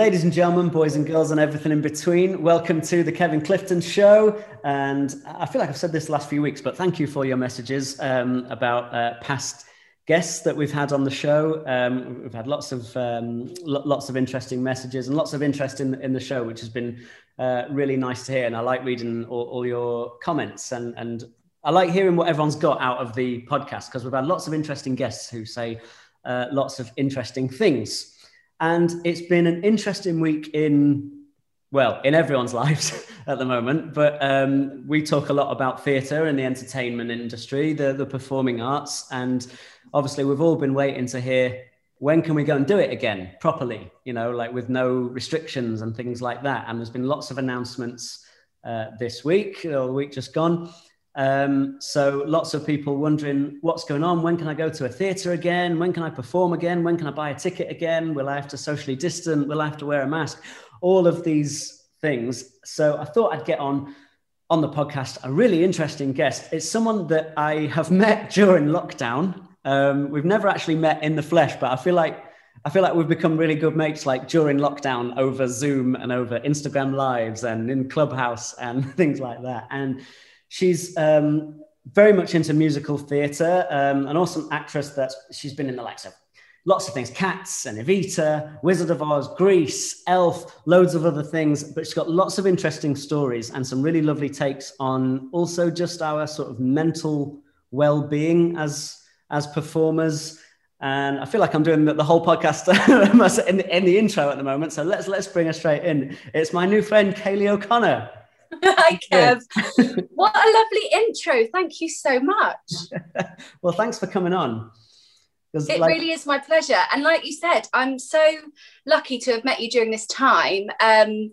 Ladies and gentlemen, boys and girls, and everything in between, welcome to the Kevin Clifton Show. And I feel like I've said this last few weeks, but thank you for your messages um, about uh, past guests that we've had on the show. Um, we've had lots of um, lots of interesting messages and lots of interest in, in the show, which has been uh, really nice to hear. And I like reading all, all your comments and and I like hearing what everyone's got out of the podcast because we've had lots of interesting guests who say uh, lots of interesting things. And it's been an interesting week in, well, in everyone's lives at the moment. But um, we talk a lot about theatre and the entertainment industry, the, the performing arts. And obviously, we've all been waiting to hear when can we go and do it again properly, you know, like with no restrictions and things like that. And there's been lots of announcements uh, this week or the week just gone. Um, so lots of people wondering what's going on. When can I go to a theatre again? When can I perform again? When can I buy a ticket again? Will I have to socially distance? Will I have to wear a mask? All of these things. So I thought I'd get on on the podcast a really interesting guest. It's someone that I have met during lockdown. Um, we've never actually met in the flesh, but I feel like I feel like we've become really good mates like during lockdown over Zoom and over Instagram lives and in Clubhouse and things like that. And She's um, very much into musical theatre, um, an awesome actress that she's been in the likes of lots of things Cats and Evita, Wizard of Oz, Grease, Elf, loads of other things. But she's got lots of interesting stories and some really lovely takes on also just our sort of mental well being as, as performers. And I feel like I'm doing the, the whole podcast in, the, in the intro at the moment. So let's let's bring her straight in. It's my new friend Ceili O'Connor. Hi, Kev. what a lovely intro. Thank you so much. well, thanks for coming on. It like... really is my pleasure. And like you said, I'm so lucky to have met you during this time. Um,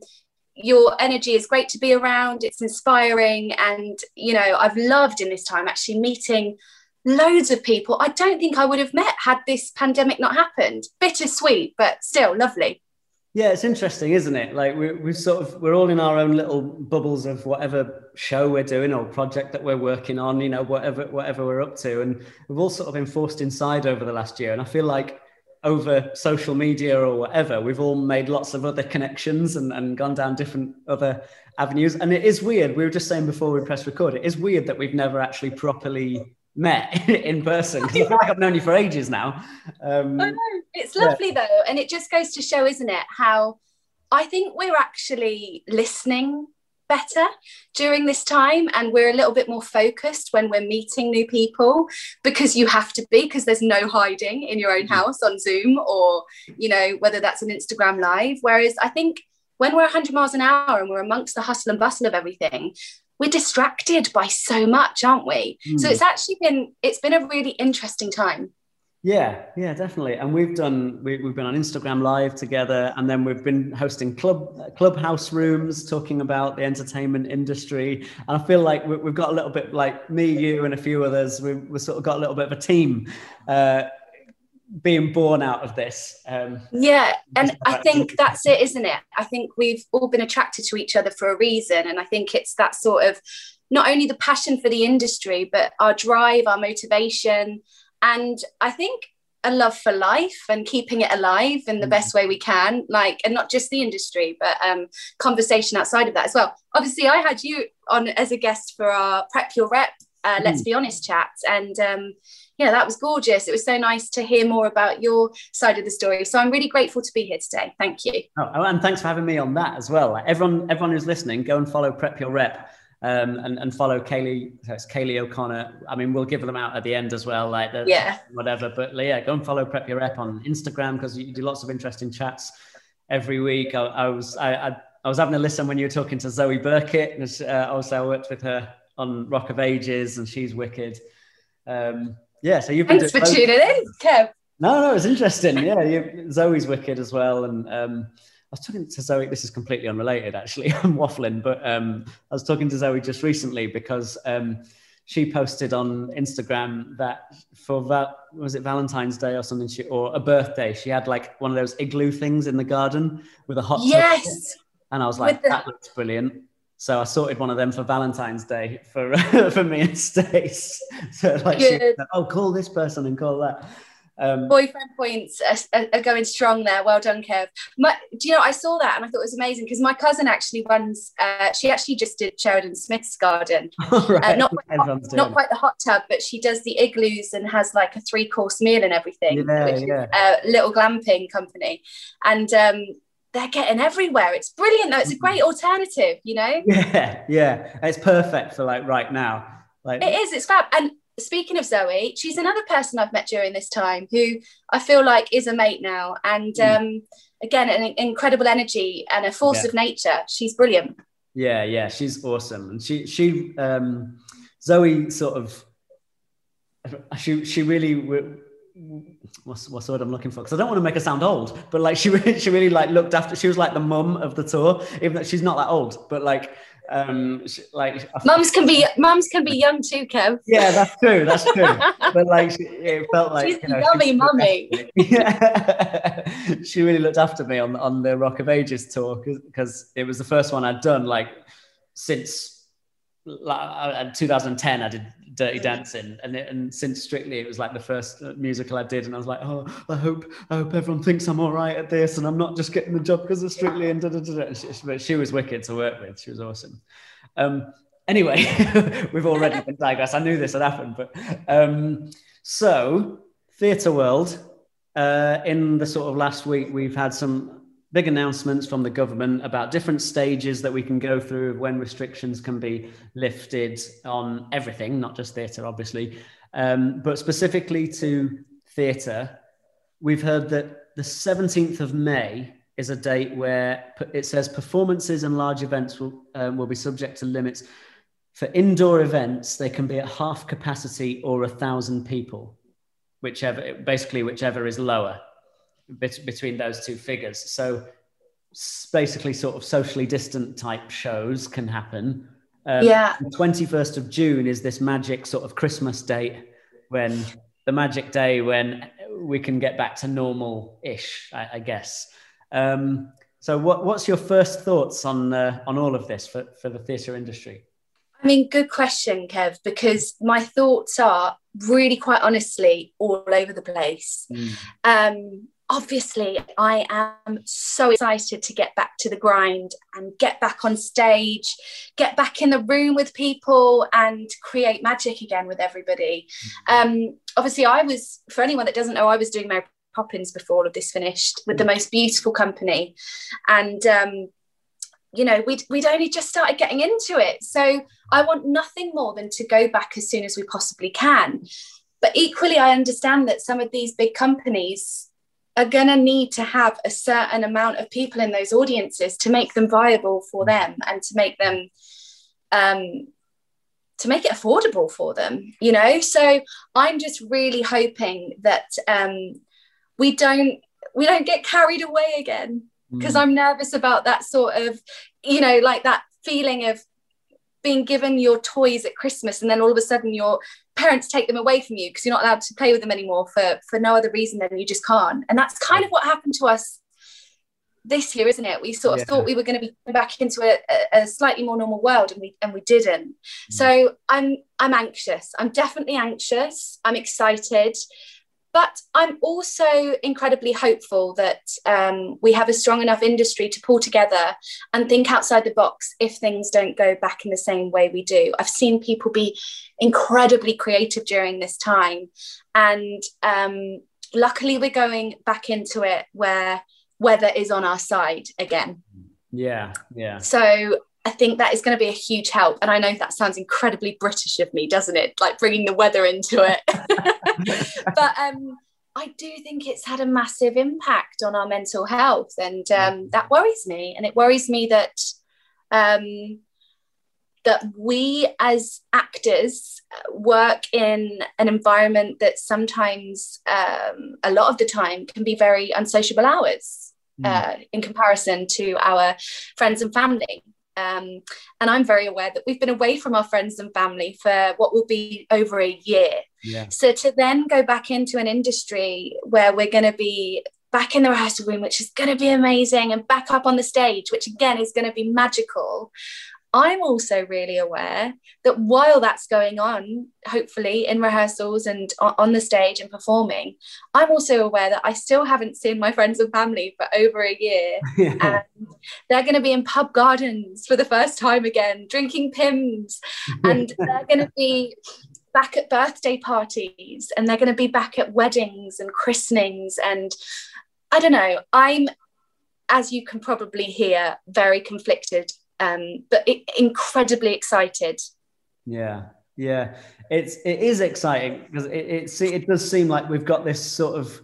your energy is great to be around, it's inspiring. And, you know, I've loved in this time actually meeting loads of people I don't think I would have met had this pandemic not happened. Bittersweet, but still lovely. Yeah, it's interesting, isn't it? Like we we sort of we're all in our own little bubbles of whatever show we're doing or project that we're working on, you know, whatever whatever we're up to, and we've all sort of been forced inside over the last year. And I feel like over social media or whatever, we've all made lots of other connections and, and gone down different other avenues. And it is weird. We were just saying before we press record, it is weird that we've never actually properly met in person I feel like I've known you for ages now. Um, I know it's lovely yeah. though, and it just goes to show, isn't it, how I think we're actually listening better during this time and we're a little bit more focused when we're meeting new people because you have to be because there's no hiding in your own mm-hmm. house on zoom or you know whether that's an instagram live whereas i think when we're 100 miles an hour and we're amongst the hustle and bustle of everything we're distracted by so much aren't we? Mm. so it's actually been it's been a really interesting time. Yeah yeah definitely. And we've done we, have been on instagram live together and then we've been hosting club clubhouse rooms talking about the entertainment industry. And i feel like we, have got a little bit like me you and a few others we, we've sort of got a little bit of a team. Uh, being born out of this. Um, yeah, and I think that's it, isn't it? I think we've all been attracted to each other for a reason, and I think it's that sort of not only the passion for the industry, but our drive, our motivation, and I think a love for life and keeping it alive in the mm best way we can like and not just the industry but um conversation outside of that as well obviously i had you on as a guest for our prep your rep uh, let's mm. be honest chat and um yeah, that was gorgeous. It was so nice to hear more about your side of the story. So I'm really grateful to be here today. Thank you. Oh, oh and thanks for having me on that as well. Everyone, everyone who's listening, go and follow Prep Your Rep. Um, and, and follow Ceili. It's Ceili O'Connor. I mean, we'll give them out at the end as well, like the, yeah, whatever. But yeah, go and follow Prep Your Rep on Instagram because you do lots of interesting chats every week. I, I was I, I, I, was having a listen when you were talking to Zoe Birkett. Uh, also, I worked with her on Rock of Ages, and she's wicked. Um, yeah, so you've been thanks for both. tuning in, Kev. No, no, it's interesting. Yeah, you, Zoe's wicked as well, and um, I was talking to Zoe. This is completely unrelated, actually. I'm waffling, but um, I was talking to Zoe just recently because um, she posted on Instagram that for that was it Valentine's Day or something, she, or a birthday, she had like one of those igloo things in the garden with a hot yes. And I was like, the- that looks brilliant. So I sorted one of them for Valentine's Day for for me and Stace. So like, she, oh, call this person and call that. Um, Boyfriend points are, are, going strong there. Well done, Kev. My, do you know, I saw that and I thought it was amazing because my cousin actually runs, uh, she actually just did Sheridan Smith's garden. right. uh, not, quite hot, not quite the hot tub, but she does the igloos and has like a three course meal and everything, yeah, yeah. little glamping company. And um, they're getting everywhere. It's brilliant though. It's a great alternative, you know? Yeah, yeah. It's perfect for like right now. Like it is, it's fab. And speaking of Zoe, she's another person I've met during this time who I feel like is a mate now. And mm. um, again, an incredible energy and a force yeah. of nature. She's brilliant. Yeah, yeah, she's awesome. And she, she, um, Zoe sort of, she, she really, what's, what's the word I'm looking for? Because I don't want to make her sound old, but like she really, she really like looked after, she was like the mum of the tour, even though she's not that old, but like um like mums can be mums can be young too kev. Yeah that's true that's true. But like it felt like she's you know, yummy mummy. Yeah. She really looked after me on on the rock of ages tour because it was the first one i'd done like since like, uh, 2010 i did Dirty Dancing, and it, and since Strictly, it was like the first uh, musical I did, and I was like, oh, I hope I hope everyone thinks I'm all right at this, and I'm not just getting the job because of Strictly, and da, da, da. She, but she was wicked to work with. She was awesome. Um, anyway, we've already been digress. I knew this had happened, but um, so theatre world. Uh, in the sort of last week, we've had some big announcements from the government about different stages that we can go through when restrictions can be lifted on everything, not just theatre, obviously, um, but specifically to theatre. We've heard that the 17th of May is a date where it says performances and large events will, um, will be subject to limits. For indoor events, they can be at half capacity or a thousand people, whichever, basically, whichever is lower bit, between those two figures. So basically, sort of socially distant type shows can happen. Um, yeah. The 21st of June is this magic sort of Christmas date when the magic day when we can get back to normal ish, I, I, guess. Um, so, what, what's your first thoughts on uh, on all of this for, for the theatre industry? I mean, good question, Kev, because my thoughts are really quite honestly all over the place. Mm. Um, obviously I am so excited to get back to the grind and get back on stage, get back in the room with people and create magic again with everybody. Mm-hmm. Um, obviously, I was, for anyone that doesn't know, I was doing Mary Poppins before all of this finished with the mm. most beautiful company. And, um, you know, we'd, we'd only just started getting into it. So I want nothing more than to go back as soon as we possibly can. But equally, I understand that some of these big companies are going to need to have a certain amount of people in those audiences to make them viable for mm. them and to make them um, to make it affordable for them you know so i'm just really hoping that um, we don't we don't get carried away again because mm. i'm nervous about that sort of you know like that feeling of being given your toys at christmas and then all of a sudden your parents take them away from you because you're not allowed to play with them anymore for for no other reason than you just can't. And that's kind of what happened to us this year isn't it? We sort of yeah. thought we were going to be back into a, a, slightly more normal world and we and we didn't. Mm. so i'm i'm anxious. I'm definitely anxious. I'm excited but I'm also incredibly hopeful that um, we have a strong enough industry to pull together and think outside the box if things don't go back in the same way we do. I've seen people be incredibly creative during this time. And um, luckily, we're going back into it where weather is on our side again. Yeah, yeah. So I think that is going to be a huge help. And I know that sounds incredibly British of me, doesn't it? Like bringing the weather into it. but um, I do think it's had a massive impact on our mental health. And um, that worries me. And it worries me that. Um, that we as actors work in an environment that sometimes, um, a lot of the time, can be very unsociable hours mm. uh, in comparison to our friends and family. Um, and I'm very aware that we've been away from our friends and family for what will be over a year. Yeah. So to then go back into an industry where we're going to be back in the rehearsal room, which is going to be amazing, and back up on the stage, which again is going to be magical. I'm also really aware that while that's going on, hopefully in rehearsals and on the stage and performing, I'm also aware that I still haven't seen my friends and family for over a year. Yeah. And they're going to be in pub gardens for the first time again, drinking Pimm's. and they're going to be back at birthday parties and they're going to be back at weddings and christenings and I don't know. I'm, as you can probably hear, very conflicted, um, but it, incredibly excited. Yeah, yeah, it's it is exciting because it, it it does seem like we've got this sort of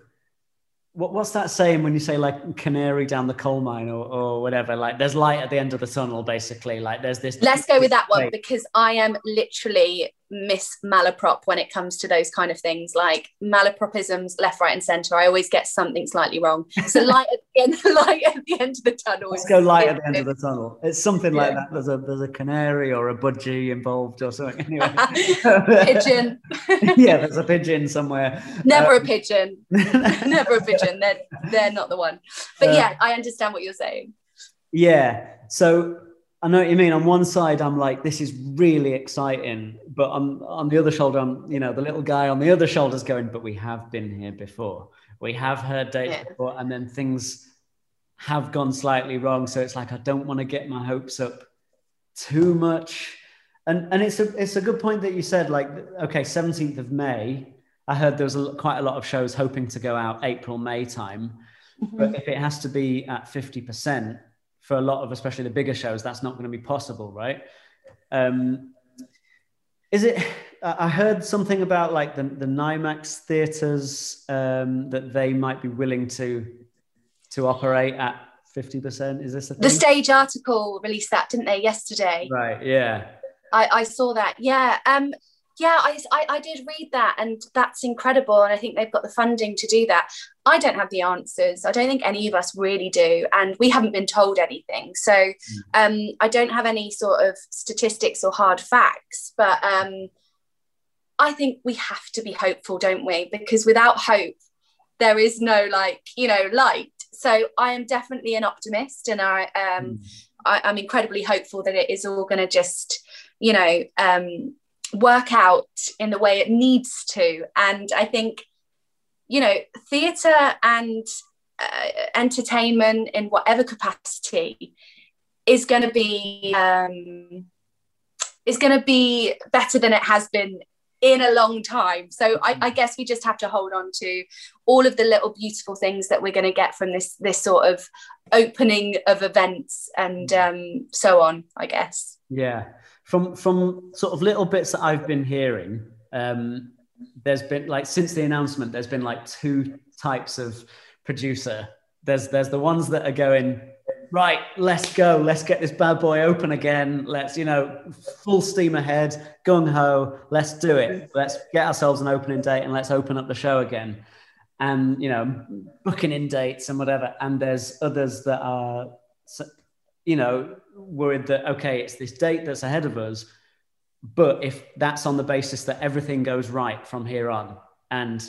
what, what's that saying when you say like canary down the coal mine or, or whatever? Like there's light at the end of the tunnel basically. Like there's this let's go with that one because i am literally miss malaprop when it comes to those kind of things. Like malapropisms left right and center i always get something slightly wrong. So light at the end light at the end of the tunnel let's go light at the end of the tunnel. It's something yeah. like that. There's a there's a canary or a budgie involved or something anyway. Pigeon. Yeah there's a pigeon somewhere. Never um, a pigeon. Never a pigeon. They're they're not the one. But uh, yeah i understand what you're saying. yeah. So I know what you mean. On one side, I'm like, this is really exciting, but on on the other shoulder, I'm you know the little guy on the other shoulder's going, but we have been here before. We have heard dates yeah. before, and then things have gone slightly wrong. So it's like I don't want to get my hopes up too much. And and it's a it's a good point that you said. Like, okay, 17th of May. I heard there was a, quite a lot of shows hoping to go out April May time, mm-hmm. but if it has to be at 50 percent for a lot of especially the bigger shows that's not going to be possible right? Um, is it i heard something about like the, the nimax theaters um, that they might be willing to to operate at 50% is this the stage article released that didn't they yesterday? Right yeah. I i saw that yeah um yeah I, I, I did read that and that's incredible and i think they've got the funding to do that. I don't have the answers. I don't think any of us really do and we haven't been told anything. So mm. um, i don't have any sort of statistics or hard facts but um, i think we have to be hopeful don't we? Because without hope there is no like you know light. So i am definitely an optimist and i um mm. I, i'm incredibly hopeful that it is all going to just you know um work out in the way it needs to. And I think, you know, theatre and uh, entertainment in whatever capacity is going to be um, is going to be better than it has been in a long time. So I, I, guess we just have to hold on to all of the little beautiful things that we're going to get from this this sort of opening of events and um, so on. I guess. Yeah, from from sort of little bits that I've been hearing, um, there's been like since the announcement, there's been like two types of producer. There's there's the ones that are going right. Let's go. Let's get this bad boy open again. Let's you know full steam ahead, gung ho. Let's do it. Let's get ourselves an opening date and let's open up the show again. And you know booking in dates and whatever. And there's others that are you know, worried that, okay, it's this date that's ahead of us. But if that's on the basis that everything goes right from here on, and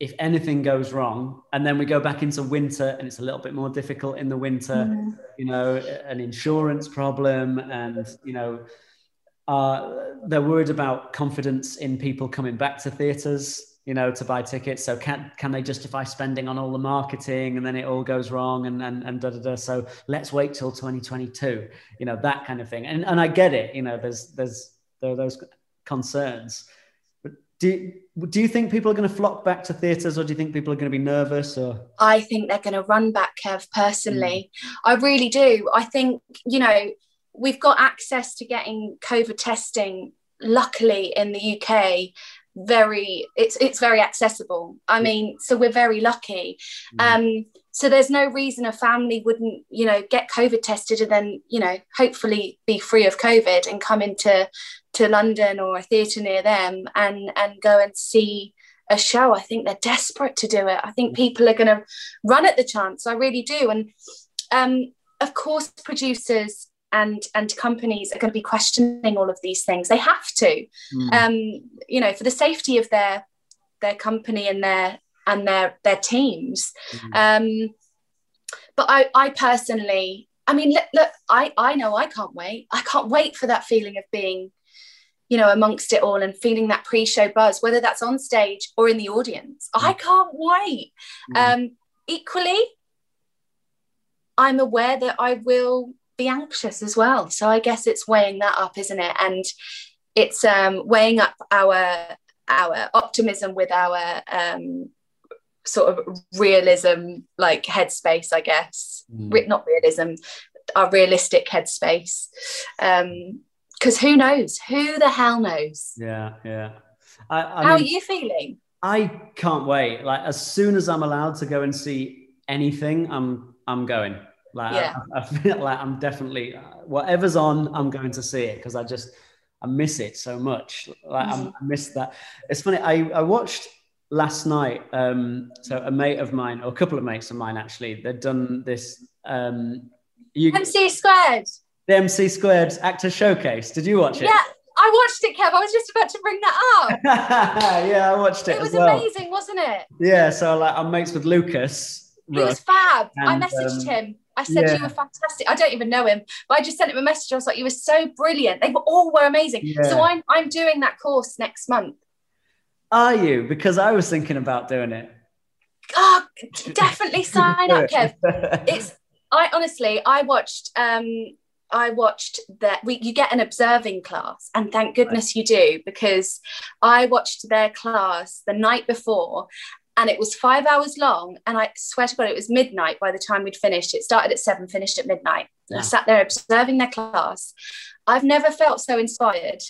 if anything goes wrong, and then we go back into winter and it's a little bit more difficult in the winter, mm-hmm. you know, an insurance problem, and, you know, uh, they're worried about confidence in people coming back to theatres you know, to buy tickets. So can can they justify spending on all the marketing and then it all goes wrong and and, and da, da, da. So let's wait till 2022, you know, that kind of thing. And and I get it, you know, there's there's there are those concerns. But do do you think people are going to flock back to theatres or do you think people are going to be nervous or I think they're going to run back, Kev, personally. Mm. I really do. I think, you know, we've got access to getting COVID testing luckily in the UK very it's it's very accessible. I mean so we're very lucky. Mm. um so there's no reason a family wouldn't you know get covid tested and then you know hopefully be free of covid and come into to london or a theatre near them and and go and see a show. I think they're desperate to do it. I think mm. people are going to run at the chance. I really do. And um of course producers and and companies are going to be questioning all of these things they have to mm. um you know for the safety of their their company and their and their their teams mm. um but i i personally I mean, look, look, I, I know I can't wait. I can't wait for that feeling of being, you know, amongst it all and feeling that pre-show buzz, whether that's on stage or in the audience. Mm. I can't wait. Mm. Um, equally, I'm aware that I will be anxious as well. So I guess it's weighing that up, isn't it? And it's um, weighing up our our optimism with our um, sort of realism, like headspace, I guess. Mm. Not realism, our realistic headspace. Because um, who knows? Who the hell knows? Yeah, yeah. I, I How mean, are you feeling? I can't wait. Like as soon as I'm allowed to go and see anything, I'm I'm going. Like yeah. I, I feel like I'm definitely whatever's on, I'm going to see it because I just I miss it so much. Like mm-hmm. I miss that. It's funny. I I watched last night. Um, so a mate of mine, or a couple of mates of mine, actually, they'd done this. Um, you, MC squared. The MC squared actor showcase. Did you watch it? Yeah. I watched it, Kev. I was just about to bring that up. yeah, I watched it. It was well. amazing, wasn't it? Yeah, so like I'm mates with Lucas. He was fab. And, I messaged um, him I said yeah. you were fantastic. I don't even know him, but I just sent him a message. I was like, you were so brilliant. They were all were amazing. Yeah. So I'm I'm doing that course next month. Are you? Because I was thinking about doing it. Oh, definitely sign up, Kev. It's I honestly I watched um I watched that we you get an observing class and thank goodness you do because I watched their class the night before and it was five hours long. And I swear to God, it was midnight by the time we'd finished. It started at seven, finished at midnight. Yeah. I sat there observing their class. I've never felt so inspired.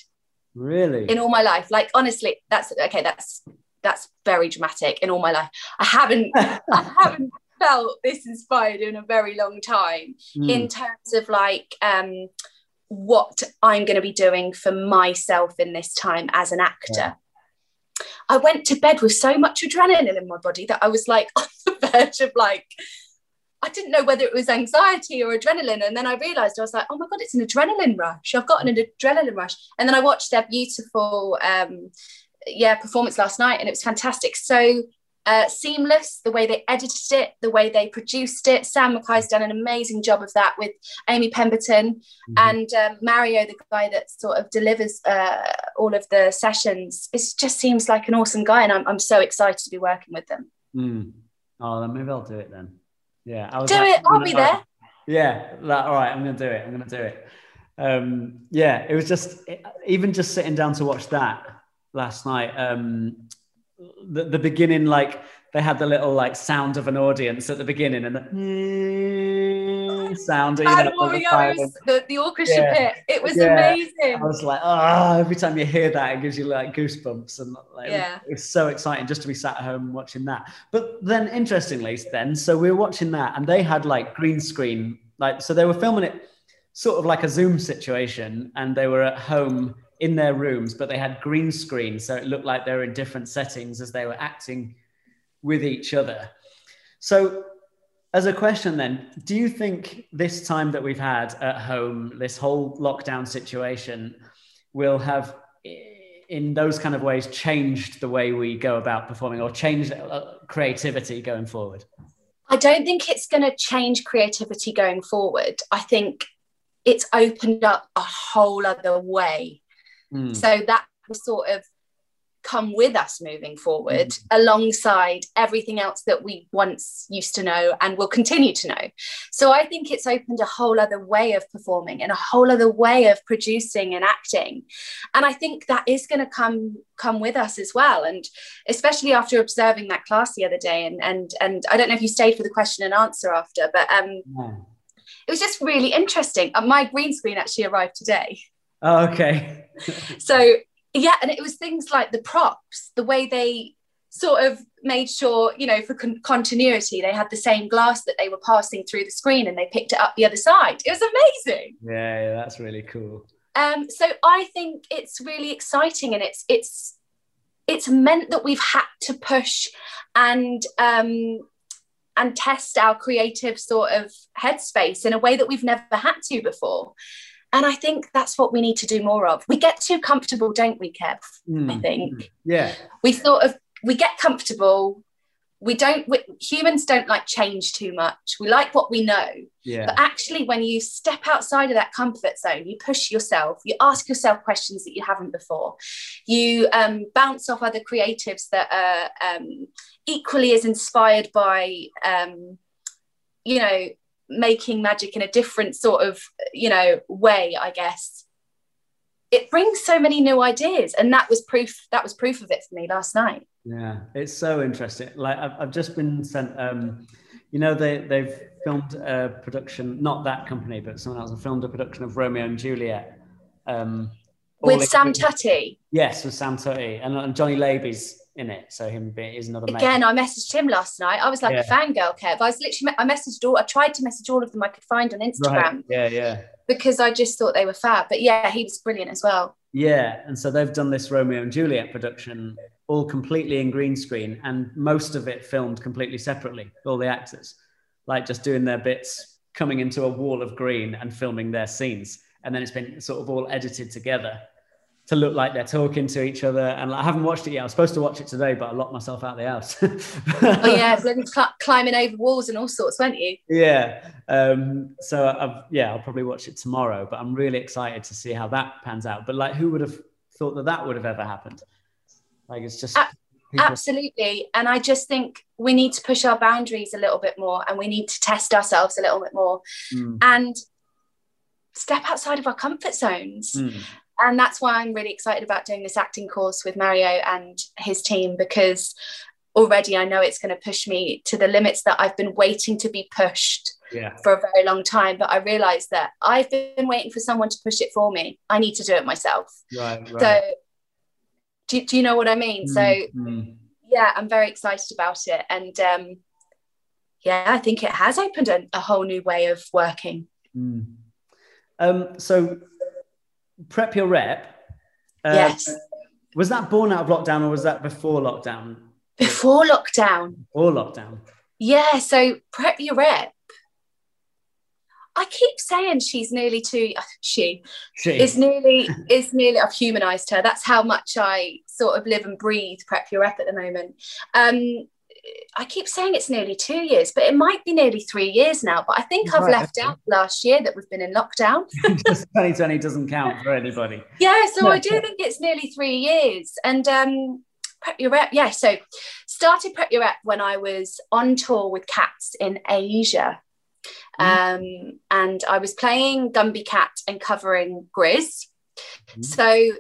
Really? In all my life. Like honestly, that's okay, that's that's very dramatic in all my life. I haven't I haven't felt this inspired in a very long time mm. in terms of like um what I'm going to be doing for myself in this time as an actor. Yeah. I went to bed with so much adrenaline in my body that I was like on the verge of like, I didn't know whether it was anxiety or adrenaline. And then I realized I was like, oh my God, it's an adrenaline rush. I've gotten an adrenaline rush. And then I watched their beautiful, um, yeah, performance last night and it was fantastic. So uh, seamless, the way they edited it, the way they produced it. Sam Mackay's done an amazing job of that with Amy Pemberton mm-hmm. and um, Mario, the guy that sort of delivers uh, all of the sessions. It just seems like an awesome guy, and I'm, I'm so excited to be working with them. Mm. Oh, then maybe I'll do it then. Yeah, I was do it. I'll be there. Yeah, like, all right, I'm going to do it. I'm going to do it. Um, yeah, it was just even just sitting down to watch that last night. Um, the, the beginning, like they had the little like sound of an audience at the beginning and the sound. You know, the, the, the, orchestra yeah. pit. It was yeah. amazing. I was like, oh, every time you hear that, it gives you like goosebumps and like, yeah. it so exciting just to be sat at home watching that. But then, interestingly, then so we were watching that, and they had like green screen, like so they were filming it sort of like a Zoom situation, and they were at home in their rooms, but they had green screen, so it looked like they were in different settings as they were acting with each other. So, as a question, then, do you think this time that we've had at home, this whole lockdown situation, will have, in those kind of ways, changed the way we go about performing or changed uh, creativity going forward? I don't think it's going to change creativity going forward. I think it's opened up a whole other way Mm. So that will sort of come with us moving forward mm. alongside everything else that we once used to know and will continue to know. So I think it's opened a whole other way of performing and a whole other way of producing and acting. And I think that is going to come come with us as well. And especially after observing that class the other day and and and I don't know if you stayed for the question and answer after, but um yeah. it was just really interesting. Uh, my green screen actually arrived today. Oh, okay. so yeah, and it was things like the props, the way they sort of made sure, you know, for con- continuity, they had the same glass that they were passing through the screen and they picked it up the other side. It was amazing. Yeah, yeah that's really cool. Um, so I think it's really exciting and it's it's it's meant that we've had to push and um, and test our creative sort of headspace in a way that we've never had to before. And I think that's what we need to do more of. We get too comfortable, don't we, Kev? Mm. I think. Yeah. We sort of we get comfortable we don't we, humans don't like change too much we like what we know yeah. but actually when you step outside of that comfort zone you push yourself you ask yourself questions that you haven't before you um, bounce off other creatives that are um, equally as inspired by um, you know making magic in a different sort of you know way i guess. It brings so many new ideas and that was proof that was proof of it for me last night. Yeah it's so interesting. Like i've, I've just been sent um you know they they've filmed a production not that company but someone else filmed a production of romeo and juliet um with sam tutty yes with sam tutty and, and Jonny Labey's in it. So him is another. Again, I messaged him last night. I was like yeah. a fangirl, Kev. I was literally, I messaged all, I tried to message all of them I could find on Instagram. Right. Yeah, yeah. Because I just thought they were fab. But yeah, he was brilliant as well. Yeah, and so they've done this Romeo and Juliet production all completely in green screen, and most of it filmed completely separately. All the actors, like just doing their bits, coming into a wall of green and filming their scenes, and then it's been sort of all edited together to look like they're talking to each other. And I haven't watched it yet. I was supposed to watch it today, but I locked myself out of the house. oh yeah, cl- climbing over walls and all sorts, weren't you? Yeah. Um, so I've, yeah, I'll probably watch it tomorrow. But I'm really excited to see how that pans out. But like, who would have thought that that would have ever happened? Like, it's just. A- absolutely. And I just think we need to push our boundaries a little bit more, and we need to test ourselves a little bit more, mm. and step outside of our comfort zones. Mm and that's why I'm really excited about doing this acting course with Mario and his team because already I know it's going to push me to the limits that I've been waiting to be pushed yeah. for a very long time. But I realized that I've been waiting for someone to push it for me. I need to do it myself. Right, right. So, do, do you know what I mean? Mm, so, yeah, I'm very excited about it. And um, yeah, I think it has opened a, a whole new way of working. Mm. Um, so, prep your rep. Uh, yes. Was that born out of lockdown or was that before lockdown? Before lockdown. Before lockdown. Yeah. So prep your rep. I keep saying she's nearly two. She, she. is nearly is nearly. I've humanised her. That's how much I sort of live and breathe. Prep your rep at the moment. Um, I keep saying it's nearly two years, but it might be nearly three years now. But I think I've left out last year that we've been in lockdown. 2020 doesn't count for anybody. Yeah, so I do think it's nearly three years. And um, Prep Your Rep, yeah. So started Prep Your Rep when I was on tour with Cats in Asia. Mm. Um, and I was playing Gumbie Cat and covering Grizz. Mm. So,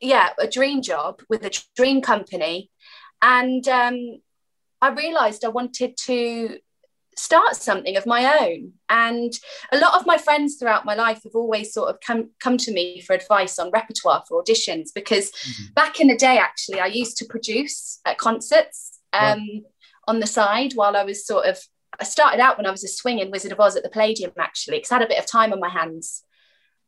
yeah, a dream job with a dream company. And um, I realized I wanted to start something of my own. And a lot of my friends throughout my life have always sort of come come to me for advice on repertoire for auditions because mm-hmm. back in the day, actually, I used to produce at concerts um, right. on the side while I was sort of. I started out when I was a swinging Wizard of Oz at the Palladium, actually, because I had a bit of time on my hands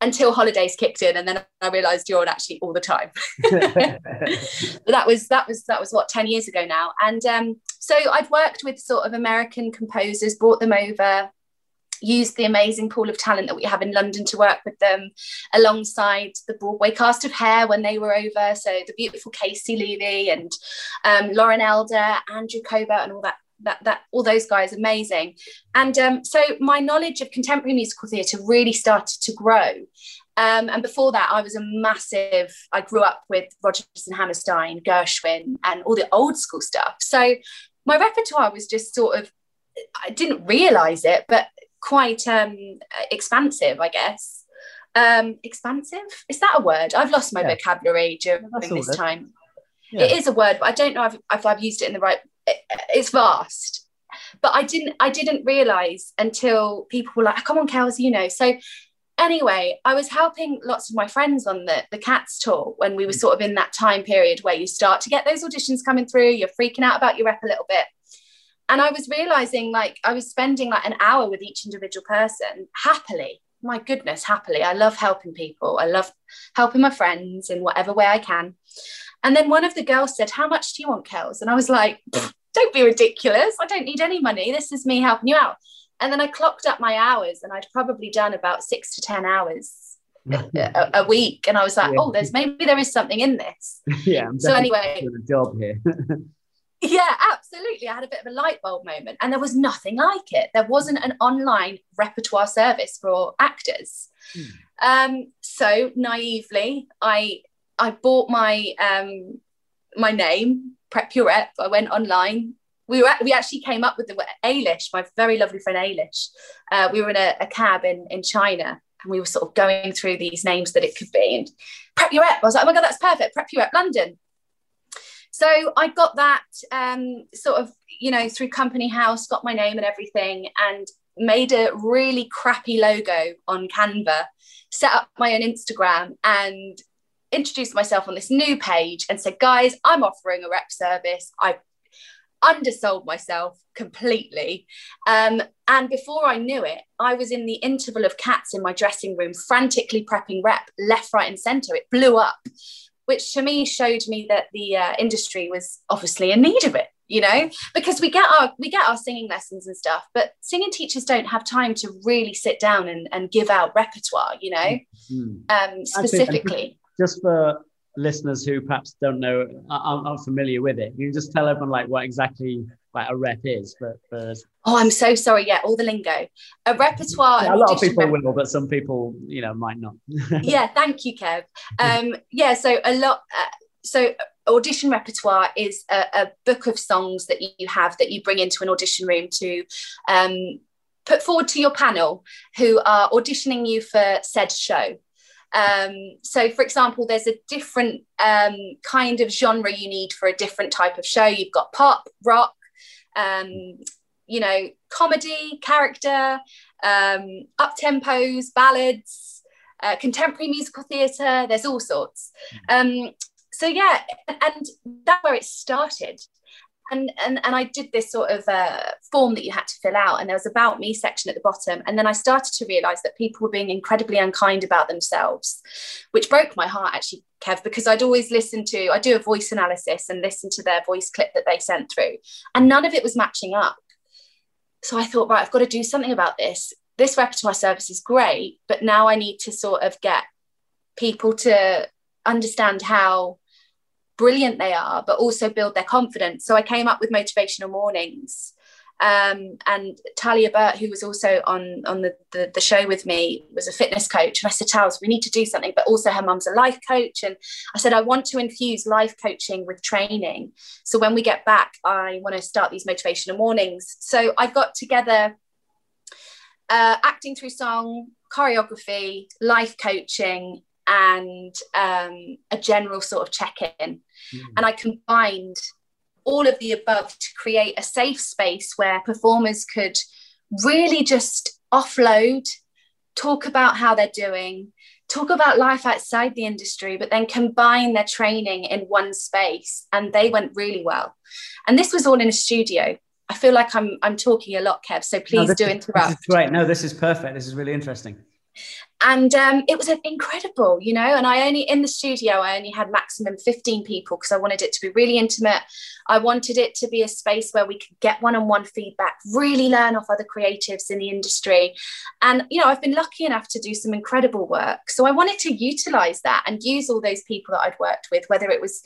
until holidays kicked in and then I realized you're on actually all the time. that was that was that was what 10 years ago now. And um, so I'd worked with sort of American composers, brought them over, used the amazing pool of talent that we have in London to work with them alongside the Broadway cast of Hair when they were over. So the beautiful Caissie Levy and um, Lauren Elder, Andrew Kober and all that that that all those guys amazing. And um, so my knowledge of contemporary musical theatre really started to grow. Um, and before that i was a massive i grew up with rodgers and hammerstein gershwin and all the old school stuff. So my repertoire was just sort of i didn't realize it but quite um, expansive i guess. Um, expansive? Is that a word? I've lost my yeah. vocabulary during this time. Yeah. it is a word but i don't know if, if i've used it in the right it's vast. But i didn't i didn't realize until people were like oh, come on Kels you know. So anyway i was helping lots of my friends on the the cats tour when we were mm. sort of in that time period where you start to get those auditions coming through you're freaking out about your rep a little bit. And i was realizing like i was spending like an hour with each individual person happily. My goodness happily. I love helping people. I love helping my friends in whatever way i can. And then one of the girls said how much do you want Kels? And i was like don't be ridiculous. I don't need any money. This is me helping you out. And then I clocked up my hours and I'd probably done about six to 10 hours a, a, week. And I was like, yeah. oh, there's maybe there is something in this. Yeah. so anyway, a job here. yeah, absolutely. I had a bit of a light bulb moment, and there was nothing like it. There wasn't an online repertoire service for actors. Hmm. Um, so naively, I I bought my um, my name Prep Your Rep. I went online. We were at, we actually came up with the Ailish, my very lovely friend Ailish. Uh, we were in a, a cab in in China, and we were sort of going through these names that it could be. And Prep Your Rep. I was like, oh my god, that's perfect. Prep Your Rep London. So I got that um, sort of, you know, through Company House, got my name and everything, and made a really crappy logo on Canva, set up my own Instagram, and introduced myself on this new page and said, guys, I'm offering a rep service. I undersold myself completely. Um, and before I knew it, I was in the interval of cats in my dressing room, frantically prepping rep left, right, and center. It blew up which to me showed me that the uh, industry was obviously in need of it you know because we get our we get our singing lessons and stuff but singing teachers don't have time to really sit down and, and give out repertoire you know mm-hmm. um, specifically just for listeners who perhaps don't know aren't, aren't familiar with it you can just tell everyone like what exactly like a rep is but oh i'm so sorry. Yeah all the lingo. A repertoire yeah, a lot of people rep- will but some people you know might not. Yeah thank you kev. Um yeah so a lot uh, so audition repertoire is a, a, book of songs that you have that you bring into an audition room to um, put forward to your panel who are auditioning you for said show um, so, for example, there's a different um, kind of genre you need for a different type of show. You've got pop, rock, um, you know, comedy, character, um, up tempos, ballads, uh, contemporary musical theatre. There's all sorts. Hmm. Um, so yeah, and that's where it started. And, and, and I did this sort of uh, form that you had to fill out, and there was about me section at the bottom. And then I started to realize that people were being incredibly unkind about themselves, which broke my heart actually Kev, because I'd always listen to, I do a voice analysis and listen to their voice clip that they sent through, and none of it was matching up. So I thought, right, I've got to do something about this. This repertoire service is great, but now I need to sort of get people to understand how brilliant they are, but also build their confidence. So I came up with motivational mornings um, and Talia Burt, who was also on on the, the, the show with me, was a fitness coach. And I said, Tals, we need to do something. But also, her mum's a life coach, and I said, I want to infuse life coaching with training. So when we get back, I want to start these motivational mornings. So I got together uh, acting through song, choreography, life coaching, and um, a general sort of check in. Mm. And I combined all of the above to create a safe space where performers could really just offload, talk about how they're doing, talk about life outside the industry, but then combine their training in one space. And they went really well. And this was all in a studio. I feel like I'm I'm talking a lot, Kev. So please no, do interrupt. Is, great. No, this is perfect. This is really interesting and um, it was incredible you know and i only in the studio i only had maximum 15 people because i wanted it to be really intimate. I wanted it to be a space where we could get one-on-one feedback really learn off other creatives in the industry. And you know i've been lucky enough to do some incredible work. So i wanted to utilize that and use all those people that i'd worked with whether it was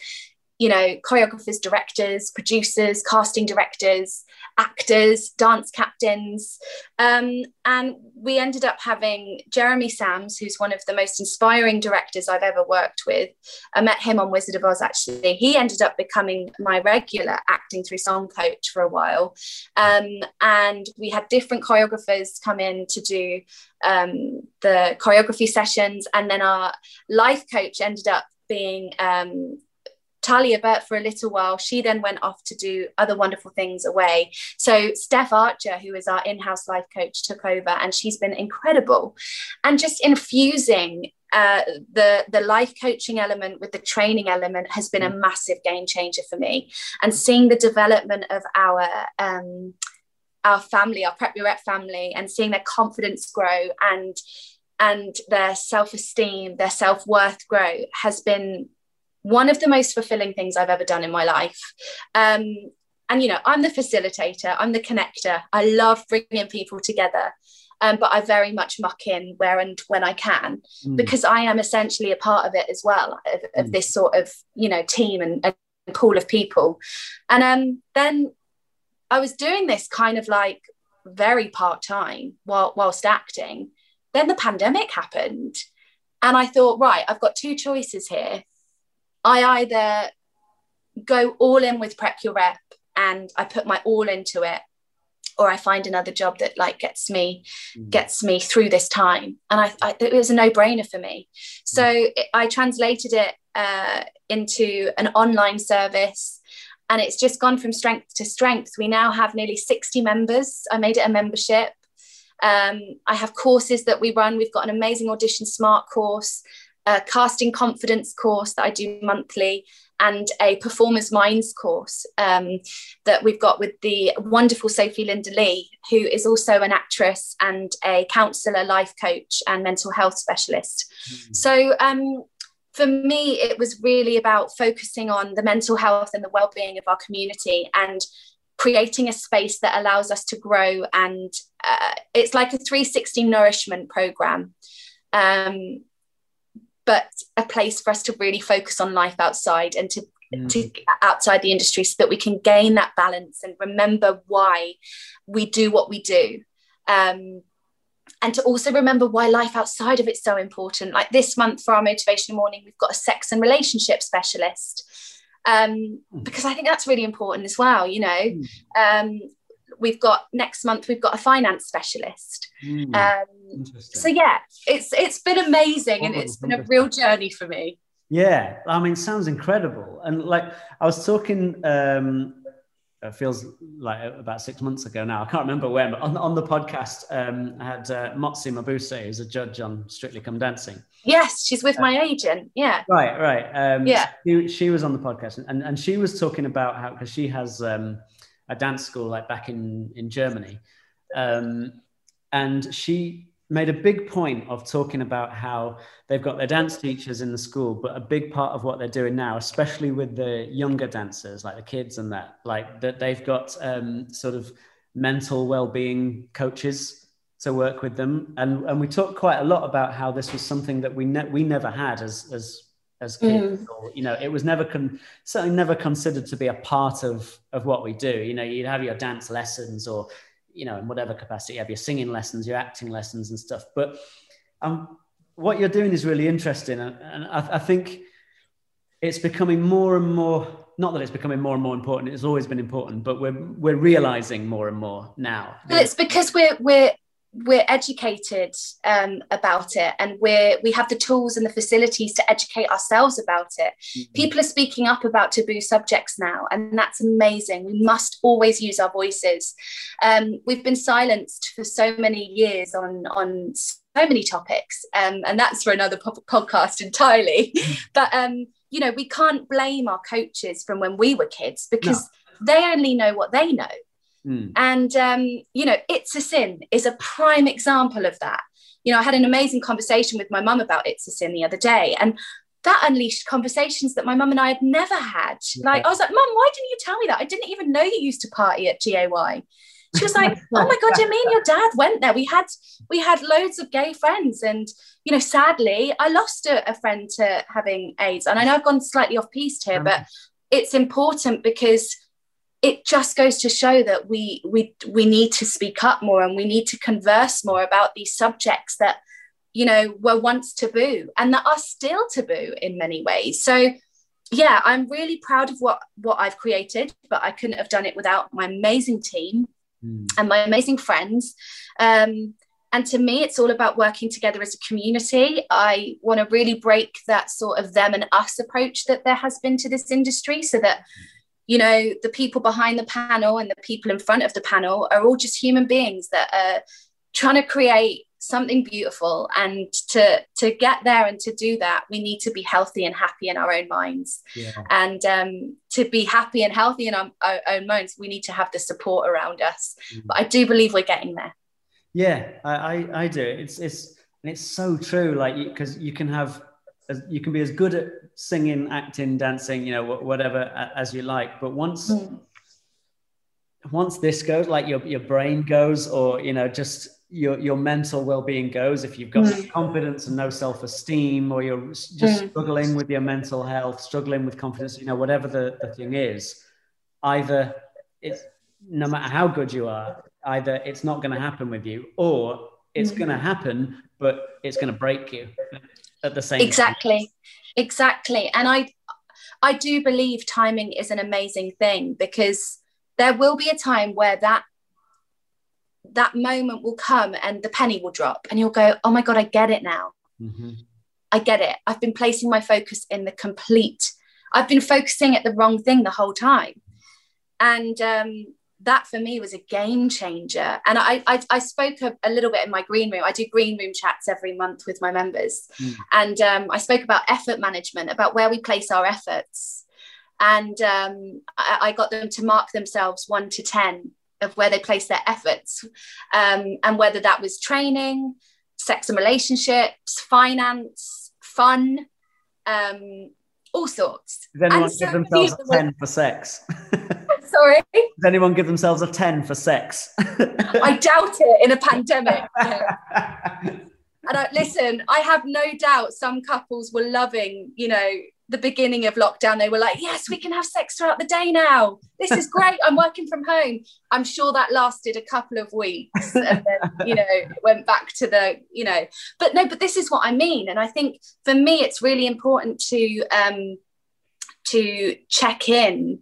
you know, choreographers, directors, producers, casting directors, actors, dance captains. Um, and we ended up having Jeremy Sams, who's one of the most inspiring directors I've ever worked with. I met him on Wizard of Oz, actually. He ended up becoming my regular acting through song coach for a while. Um, and we had different choreographers come in to do um, the choreography sessions. And then our life coach ended up being um, Talia Burt for a little while. She then went off to do other wonderful things away. So Steph Archer, who is our in-house life coach, took over, and she's been incredible. And just infusing uh, the the life coaching element with the training element has been a mm. massive game changer for me. And seeing the development of our um, our family, our Prep Your Rep family, and seeing their confidence grow and and their self esteem, their self worth grow has been one of the most fulfilling things I've ever done in my life. Um, and, you know, I'm the facilitator, I'm the connector. I love bringing people together. Um, but I very much muck in where and when I can mm. because I am essentially a part of it as well of, of mm. this sort of you know team and, and, pool of people. And um, then I was doing this kind of like very part time while whilst acting. Then the pandemic happened, and I thought, right, I've got two choices here. I either go all in with Prep Your Rep and I put my all into it, or I find another job that like gets me mm. gets me through this time. And I, I it was a no brainer for me. So mm. it, I translated it uh, into an online service and it's just gone from strength to strength. We now have nearly 60 members. I made it a membership. Um, I have courses that we run. We've got an amazing audition smart course, a casting confidence course that I do monthly, and a performers minds course um, that we've got with the wonderful Sophie Linda Lee, who is also an actress and a counsellor, life coach, and mental health specialist. Mm. So um, for me, it was really about focusing on the mental health and the well-being of our community and creating a space that allows us to grow. And uh, it's like a 360 nourishment program, um, but a place for us to really focus on life outside and to mm. to outside the industry so that we can gain that balance and remember why we do what we do. Um, and to also remember why life outside of it's so important. Like this month for our motivational morning, we've got a sex and relationship specialist um, hmm. because I think that's really important as well. You know, hmm. um, we've got next month we've got a finance specialist. Mm, um, so yeah, it's it's been amazing and it's been a real journey for me. Yeah, I mean, sounds incredible. And like I was talking um, it feels like about six months ago now. I can't remember when, but on, on the podcast, um, I had uh, Motsi Mabuse, who's a judge on Strictly Come Dancing. Yes, she's with uh, my agent. Yeah. Right, right. Um, yeah. She, she, was on the podcast, and, and she was talking about how because she has um, a dance school like back in in Germany, um, and she made a big point of talking about how they've got their dance teachers in the school, but a big part of what they're doing now, especially with the younger dancers, like the kids and that, like that they've got um, sort of mental well-being coaches to work with them. And, and we talked quite a lot about how this was something that we ne- we never had as as as kids, mm. or you know, it was never con- certainly never considered to be a part of of what we do. You know, you'd have your dance lessons or you know, in whatever capacity you have your singing lessons, your acting lessons and stuff. But um, what you're doing is really interesting. And, and I, I, think it's becoming more and more, not that it's becoming more and more important, it's always been important, but we're, we're realizing more and more now. Well, it's because we're, we're, we're educated um, about it and we're we have the tools and the facilities to educate ourselves about it mm-hmm. people are speaking up about taboo subjects now and that's amazing we must always use our voices um, we've been silenced for so many years on on so many topics um, and that's for another po- podcast entirely mm-hmm. but um, you know we can't blame our coaches from when we were kids because no. they only know what they know Mm. And, um, you know, It's a Sin is a prime example of that. You know, I had an amazing conversation with my mum about It's a Sin the other day. And that unleashed conversations that my mum and I had never had. Like, I was like, Mum, why didn't you tell me that? I didn't even know you used to party at GAY. She was like, "Oh my god, you mean your dad went there? We had we had loads of gay friends, and you know, sadly, I lost a, a friend to having AIDS. And I know I've gone slightly off piste here, but it's important because it just goes to show that we we we need to speak up more and we need to converse more about these subjects that you know were once taboo and that are still taboo in many ways. So yeah i'm really proud of what what i've created but i couldn't have done it without my amazing team mm. and my amazing friends. Um, and to me it's all about working together as a community. I want to really break that sort of them and us approach that there has been to this industry so that you know the people behind the panel and the people in front of the panel are all just human beings that are trying to create something beautiful. And to to get there and to do that we need to be healthy and happy in our own minds. Yeah. and um, to be happy and healthy in our, our, own minds we need to have the support around us. Mm-hmm. but i do believe we're getting there. Yeah i i, I do. It's it's and it's so true like because you can have as you can be as good at singing, acting, dancing, you know, whatever as you like. But once mm. once this goes, like your your brain goes, or you know, just your your mental well-being goes if you've got mm. confidence and no self-esteem or you're just mm. struggling with your mental health struggling with confidence you know whatever the, the thing is either it's no matter how good you are, either it's not going to happen with you or it's mm-hmm. going to happen, but it's going to break you at the same exactly. Time. Exactly. And I, I do believe timing is an amazing thing because there will be a time where that that moment will come and the penny will drop and you'll go oh my god i get it now mm-hmm. i get it i've been placing my focus in the complete i've been focusing at the wrong thing the whole time and um, that for me was a game changer. And I, I, I spoke a, a, little bit in my green room. I do green room chats every month with my members. Mm. And um, I spoke about effort management, about where we place our efforts. And um, I, I, got them to mark themselves one to 10 of where they place their efforts um, and whether that was training, sex and relationships, finance, fun, um, all sorts. Does anyone and give so themselves a 10 for sex? Sorry. Does anyone give themselves a 10 for sex? I doubt it in a pandemic. and I, listen, I have no doubt some couples were loving, you know, the beginning of lockdown. They were like, yes, we can have sex throughout the day now. This is great. I'm working from home. I'm sure that lasted a couple of weeks and then, you know, went back to the, you know, but no, but this is what I mean. And I think for me, it's really important to, um, to check in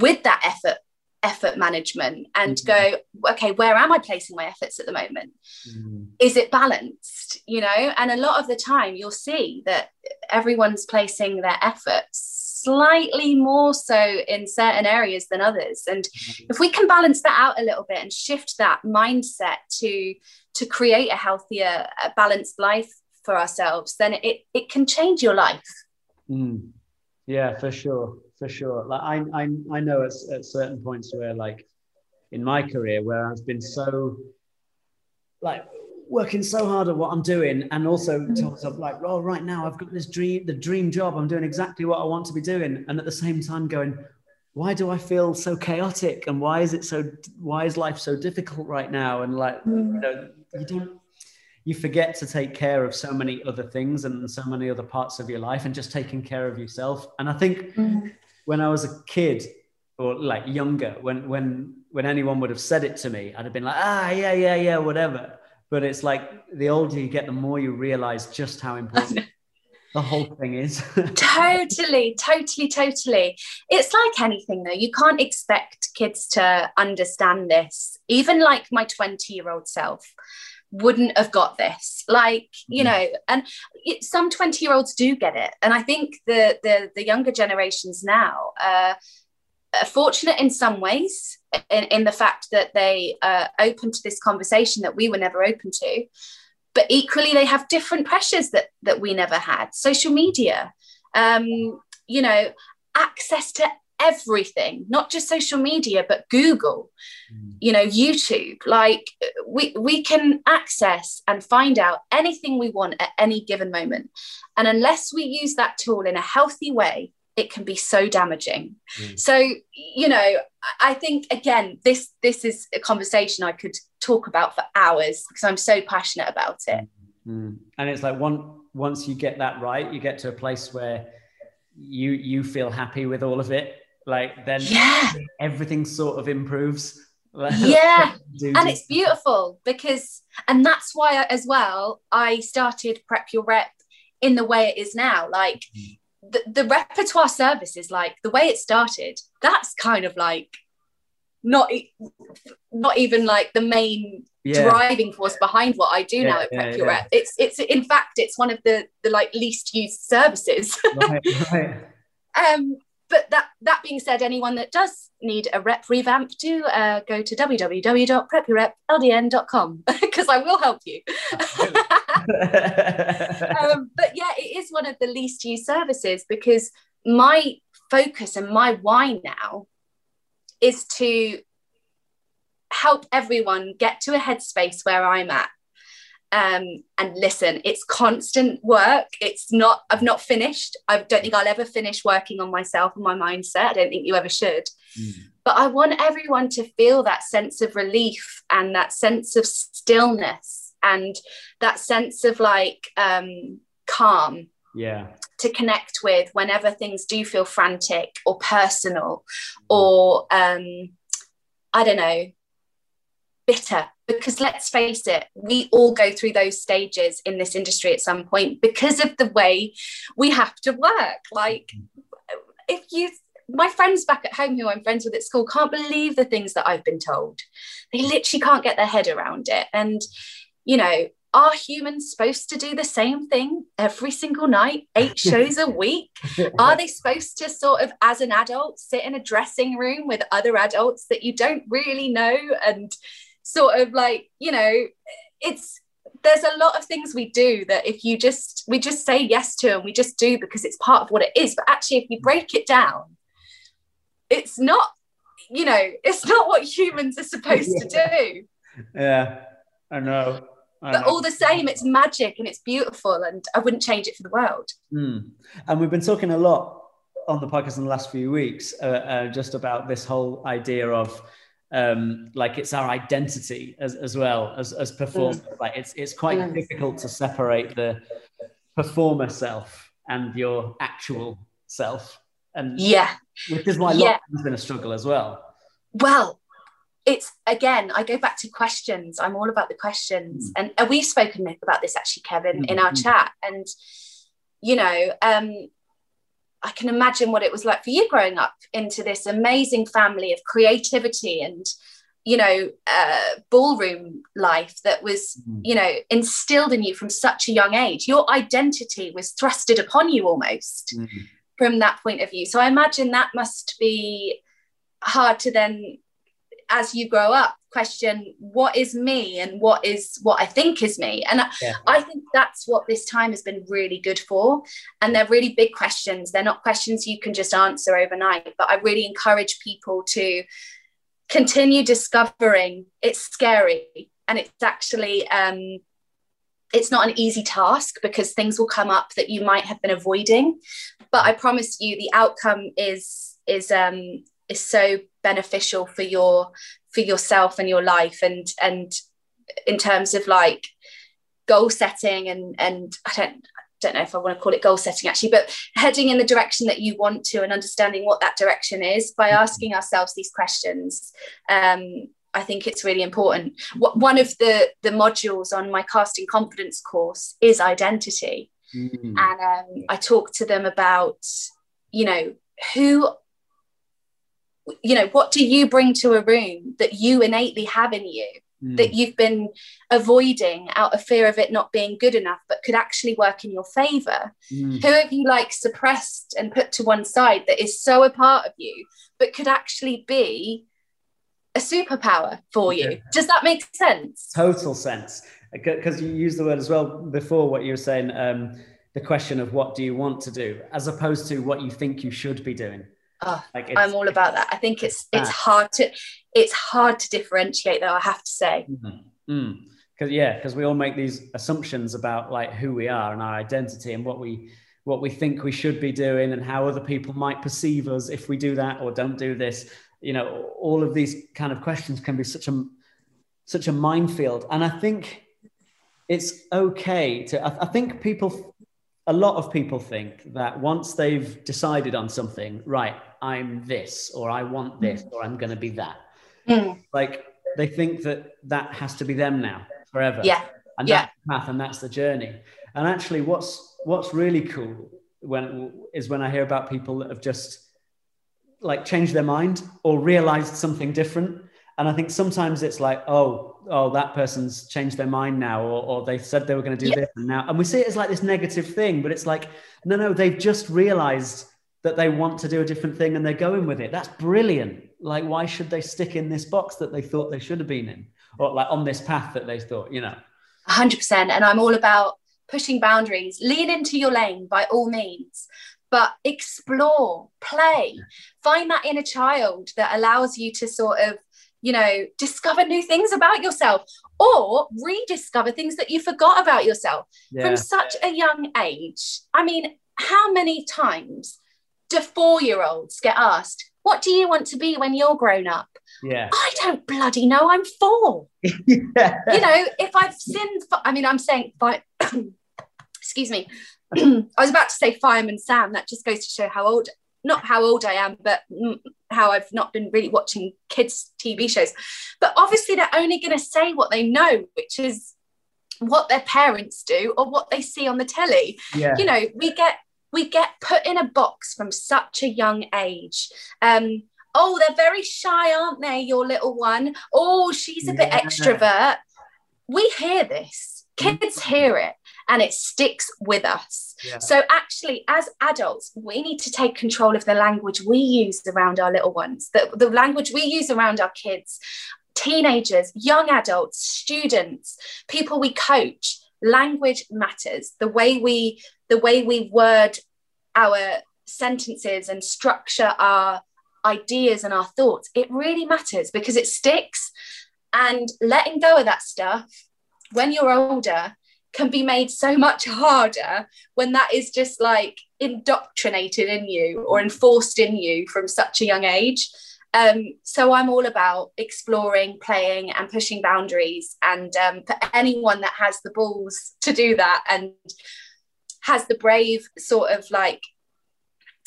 with that effort effort management and mm-hmm. go okay where am i placing my efforts at the moment mm-hmm. is it balanced you know and a lot of the time you'll see that everyone's placing their efforts slightly more so in certain areas than others and mm-hmm. if we can balance that out a little bit and shift that mindset to to create a healthier a balanced life for ourselves then it it can change your life mm. Yeah for sure for sure. Like I, I, I know at, at certain points where like in my career where I've been so like working so hard at what I'm doing and also mm-hmm. to myself like, oh, right now I've got this dream, the dream job. I'm doing exactly what I want to be doing. And at the same time going, why do I feel so chaotic? And why is it so, why is life so difficult right now? And like, you mm. know, you don't, you forget to take care of so many other things and so many other parts of your life and just taking care of yourself. And I think mm when I was a kid or like younger, when when when anyone would have said it to me, I'd have been like, ah, yeah, yeah, yeah, whatever. But it's like the older you get, the more you realize just how important the whole thing is. totally, totally, totally. It's like anything though. You can't expect kids to understand this. Even like my 20 year old self wouldn't have got this. Like you mm-hmm. know and it, some 20 year olds do get it. And i think the the, the younger generations now uh, are fortunate in some ways in, in the fact that they are open to this conversation that we were never open to. But equally they have different pressures that that we never had. Social media um, you know access to everything not just social media but google mm. you know youtube like we we can access and find out anything we want at any given moment and unless we use that tool in a healthy way it can be so damaging mm. so you know i think again this this is a conversation i could talk about for hours because i'm so passionate about it mm. and it's like one once you get that right you get to a place where you you feel happy with all of it like then yeah. everything sort of improves yeah and it's beautiful because and that's why I, as well i started prep your rep in the way it is now like mm. the, the repertoire service is like the way it started that's kind of like not not even like the main yeah. driving force behind what I do yeah, now at Prep yeah, Your Rep. It's it's in fact it's one of the the like least used services. right, right. Um, but that that being said, anyone that does need a rep revamp, do uh, go to www.prepyourrepldn.com because I will help you. um, but yeah, it is one of the least used services because my focus and my why now is to help everyone get to a headspace where I'm at um, and listen it's constant work. It's not i've not finished. I don't think i'll ever finish working on myself and my mindset. I don't think you ever should. Mm. but i want everyone to feel that sense of relief and that sense of stillness and that sense of like um, calm yeah. to connect with whenever things do feel frantic or personal or um, I don't know, bitter because let's face it, we all go through those stages in this industry at some point because of the way we have to work. Like, if you, my friends back at home who I'm friends with at school can't believe the things that I've been told. They literally can't get their head around it. And, you know, are humans supposed to do the same thing every single night, eight shows a week? Are they supposed to sort of, as an adult, sit in a dressing room with other adults that you don't really know and sort of like, you know, it's there's a lot of things we do that if you just we just say yes to and we just do because it's part of what it is. But actually, if you break it down, it's not, you know, it's not what humans are supposed yeah. to do. Yeah, I know but all the same, it's magic and it's beautiful, and I wouldn't change it for the world. Mm. And we've been talking a lot on the podcast in the last few weeks uh, uh, just about this whole idea of um, like it's our identity as, as well as, as performers. Mm. Like it's it's quite mm. difficult to separate the performer self and your actual self. And yeah, which is why yeah. has been a struggle as well. Well, it's again i go back to questions i'm all about the questions mm. and, we've spoken about this actually kevin mm. in our mm. chat and you know um i can imagine what it was like for you growing up into this amazing family of creativity and you know uh, ballroom life that was mm. you know instilled in you from such a young age your identity was thrusted upon you almost mm. from that point of view so i imagine that must be hard to then as you grow up question what is me and what is what i think is me? And yeah. I, I think that's what this time has been really good for. And they're really big questions. They're not questions you can just answer overnight. But i really encourage people to continue discovering. It's scary. And it's actually um, it's not an easy task because things will come up that you might have been avoiding. But i promise you the outcome is is um is so beneficial for your for yourself and your life and and in terms of like goal setting and and I don't I don't know if I want to call it goal setting actually, but heading in the direction that you want to and understanding what that direction is by mm-hmm. asking ourselves these questions. Um, I think it's really important. One of the the modules on my casting confidence course is identity, mm. and um, I talk to them about you know who you know what do you bring to a room that you innately have in you mm. that you've been avoiding out of fear of it not being good enough but could actually work in your favor mm. who have you like suppressed and put to one side that is so a part of you but could actually be a superpower for you yeah. does that make sense total sense because you used the word as well before what you were saying um, the question of what do you want to do as opposed to what you think you should be doing Oh, like I'm all about that. I think it's it's hard to it's hard to differentiate though. I have to say. Mm-hmm. Mm. Yeah, because we all make these assumptions about like who we are and our identity and what we what we think we should be doing and how other people might perceive us if we do that or don't do this. You know, all of these kind of questions can be such a such a minefield. And I think it's okay to. I, I think people a lot of people think that once they've decided on something, right, I'm this, or I want this, mm. or I'm going to be that. Mm. Like they think that that has to be them now forever. Yeah. And yeah. that's the path and that's the journey. And actually, what's what's really cool when is when I hear about people that have just like changed their mind or realized something different. And I think sometimes it's like, oh, oh, that person's changed their mind now, or, or they said they were going to do yeah. this and now. And we see it as like this negative thing, but it's like, no, no, they've just realized that they want to do a different thing and they're going with it. That's brilliant. Like, why should they stick in this box that they thought they should have been in, or like on this path that they thought, you know? 100%. And I'm all about pushing boundaries, lean into your lane by all means but explore, play, find that inner child that allows you to sort of you know, discover new things about yourself or rediscover things that you forgot about yourself yeah. from such a young age. I mean, how many times do four year olds get asked, What do you want to be when you're grown up? Yeah. I don't bloody know. I'm four. yeah. You know, if I've sinned, I mean, I'm saying, but excuse me. I was about to say Fireman Sam. That just goes to show how old not how old I am, but how I've not been really watching kids' TV shows. But obviously, they're only going to say what they know, which is what their parents do or what they see on the telly. Yeah. You know, we get we get put in a box from such a young age. Um, oh, they're very shy, aren't they, your little one? Oh, she's a yeah. bit extrovert. We hear this, kids mm. hear it, and it sticks with us. Yeah. So, actually, as adults, we need to take control of the language we use around our little ones, the, the language we use around our kids, teenagers, young adults, students, people we coach. Language matters. The way we the way we word our sentences and structure our ideas and our thoughts, it really matters because it sticks. And letting go of that stuff when you're older can be made so much harder when that is just like indoctrinated in you or enforced in you from such a young age. Um, so I'm all about exploring, playing, and pushing boundaries. And um, for anyone that has the balls to do that and has the brave sort of like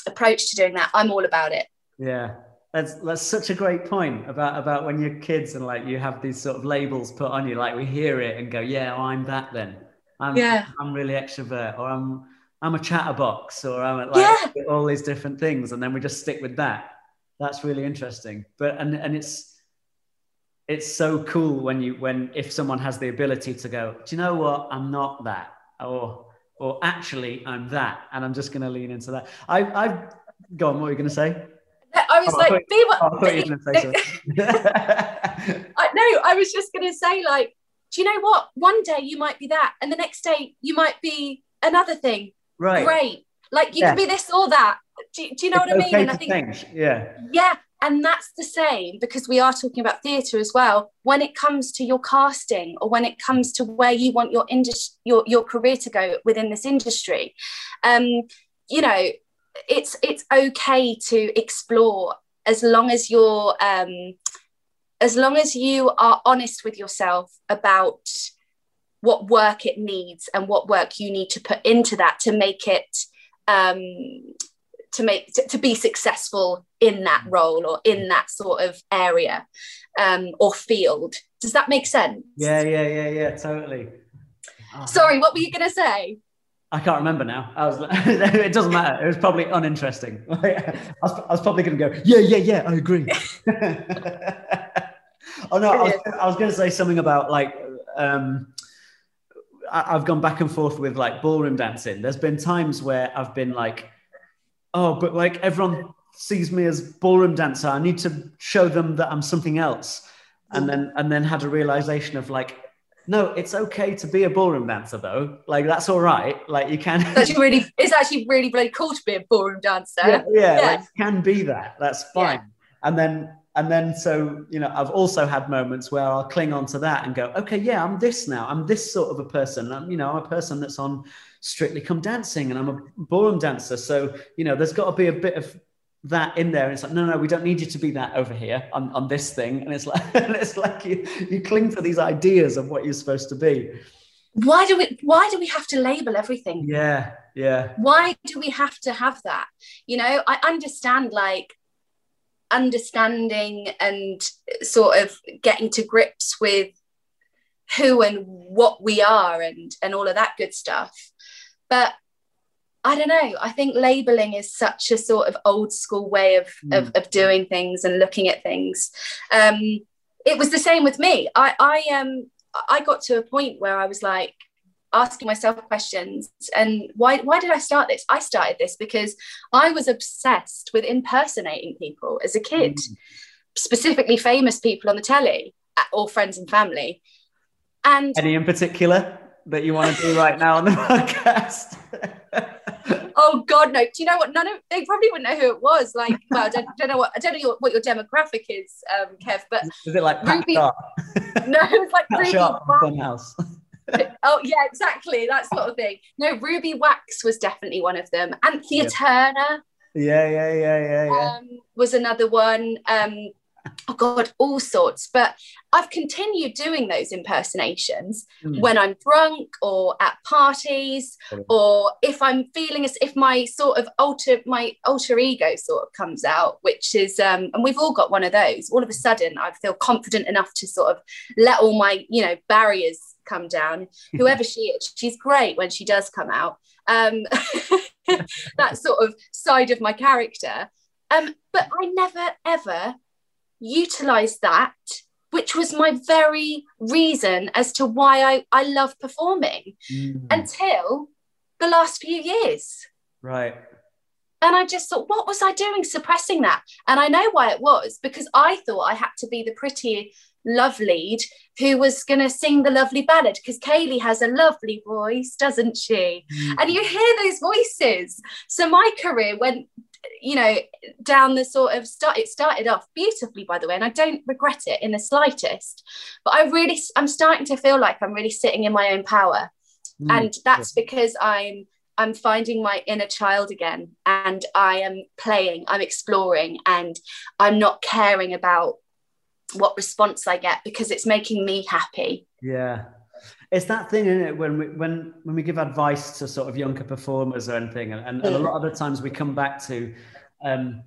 approach to doing that, I'm all about it. Yeah. That's, that's such a great point about about when you're kids and like you have these sort of labels put on you like we hear it and go yeah oh, I'm that then I'm yeah. I'm really extrovert or I'm I'm a chatterbox or I'm like yeah. all these different things and then we just stick with that that's really interesting but and and it's it's so cool when you when if someone has the ability to go do you know what I'm not that or or actually I'm that and I'm just going to lean into that I I've gone what are you going to say I was oh, like, I thought, be what. Oh, I thought you were going to say something. I, no, I was just going to say, like, do you know what? One day you might be that, and the next day you might be another thing. Right. Great. Like you yeah. can be this or that. Do, do you know it's what I mean? And I think, change. yeah. Yeah. And that's the same because we are talking about theatre as well. When it comes to your casting or when it comes to where you want your industry, your, your career to go within this industry, um, you know, it's it's okay to explore as long as you're um, as long as you are honest with yourself about what work it needs and what work you need to put into that to make it um, to make to, to, be successful in that role or in that sort of area um, or field does that make sense yeah yeah yeah yeah totally sorry what were you going to say I can't remember now. I was. it doesn't matter. It was probably uninteresting. I, was, I was probably going to go. Yeah, yeah, yeah. I agree. oh no, I was, I was going to say something about like. Um, I, I've gone back and forth with like ballroom dancing. There's been times where I've been like, oh, but like everyone sees me as ballroom dancer. I need to show them that I'm something else. And then and then had a realization of like no, it's okay to be a ballroom dancer though. Like that's all right. Like you can. It's actually really, it's actually really really cool to be a ballroom dancer. Yeah, yeah, yeah. Like can be that. That's fine. Yeah. And then, and then, so you know, I've also had moments where I'll cling on to that and go, okay, yeah, I'm this now. I'm this sort of a person. I'm, you know, I'm a person that's on Strictly Come Dancing, and I'm a ballroom dancer. So you know, there's got to be a bit of that in there. And it's like no no we don't need you to be that over here on, on this thing. And it's like and it's like you you cling to these ideas of what you're supposed to be. Why do we why do we have to label everything? Yeah yeah. Why do we have to have that? You know i understand like understanding and sort of getting to grips with who and what we are and and all of that good stuff but I don't know. I think labeling is such a sort of old school way of, mm. of, of, doing things and looking at things. Um, it was the same with me. I, I, um, I got to a point where I was like asking myself questions and why, why did I start this? I started this because I was obsessed with impersonating people as a kid, mm. specifically famous people on the telly or friends and family. And any in particular that you want to do right now on the podcast? oh God, no. Do you know what? None of they probably wouldn't know who it was. Like, well, I don't, don't know what I don't know your, what your demographic is, um, Kev. But is it like Ruby? no, it's like Pat Ruby. Funhouse. oh yeah, exactly that sort of thing. No, Ruby Wax was definitely one of them. Anthea Turner. Yeah, yeah, yeah, yeah, yeah. Um, was another one. Um, oh god all sorts. But i've continued doing those impersonations mm. when i'm drunk or at parties or if i'm feeling as if my sort of alter my alter ego sort of comes out which is um and we've all got one of those. All of a sudden i feel confident enough to sort of let all my you know barriers come down. Whoever she is she's great when she does come out. Um that sort of side of my character. Um but i never ever utilize that which was my very reason as to why I, I love performing mm. until the last few years. Right. And I just thought, what was I doing suppressing that? And I know why it was because I thought I had to be the pretty love lead who was going to sing the lovely ballad because Ceili has a lovely voice, doesn't she? Mm. And you hear those voices. So my career went you know down the sort of start it started off beautifully by the way and i don't regret it in the slightest but i really i'm starting to feel like i'm really sitting in my own power. Mm. and that's because i'm i'm finding my inner child again and i am playing i'm exploring and i'm not caring about what response i get because it's making me happy. Yeah it's that thing in it when we when when we give advice to sort of younger performers or anything and, and, and a lot of the times we come back to um,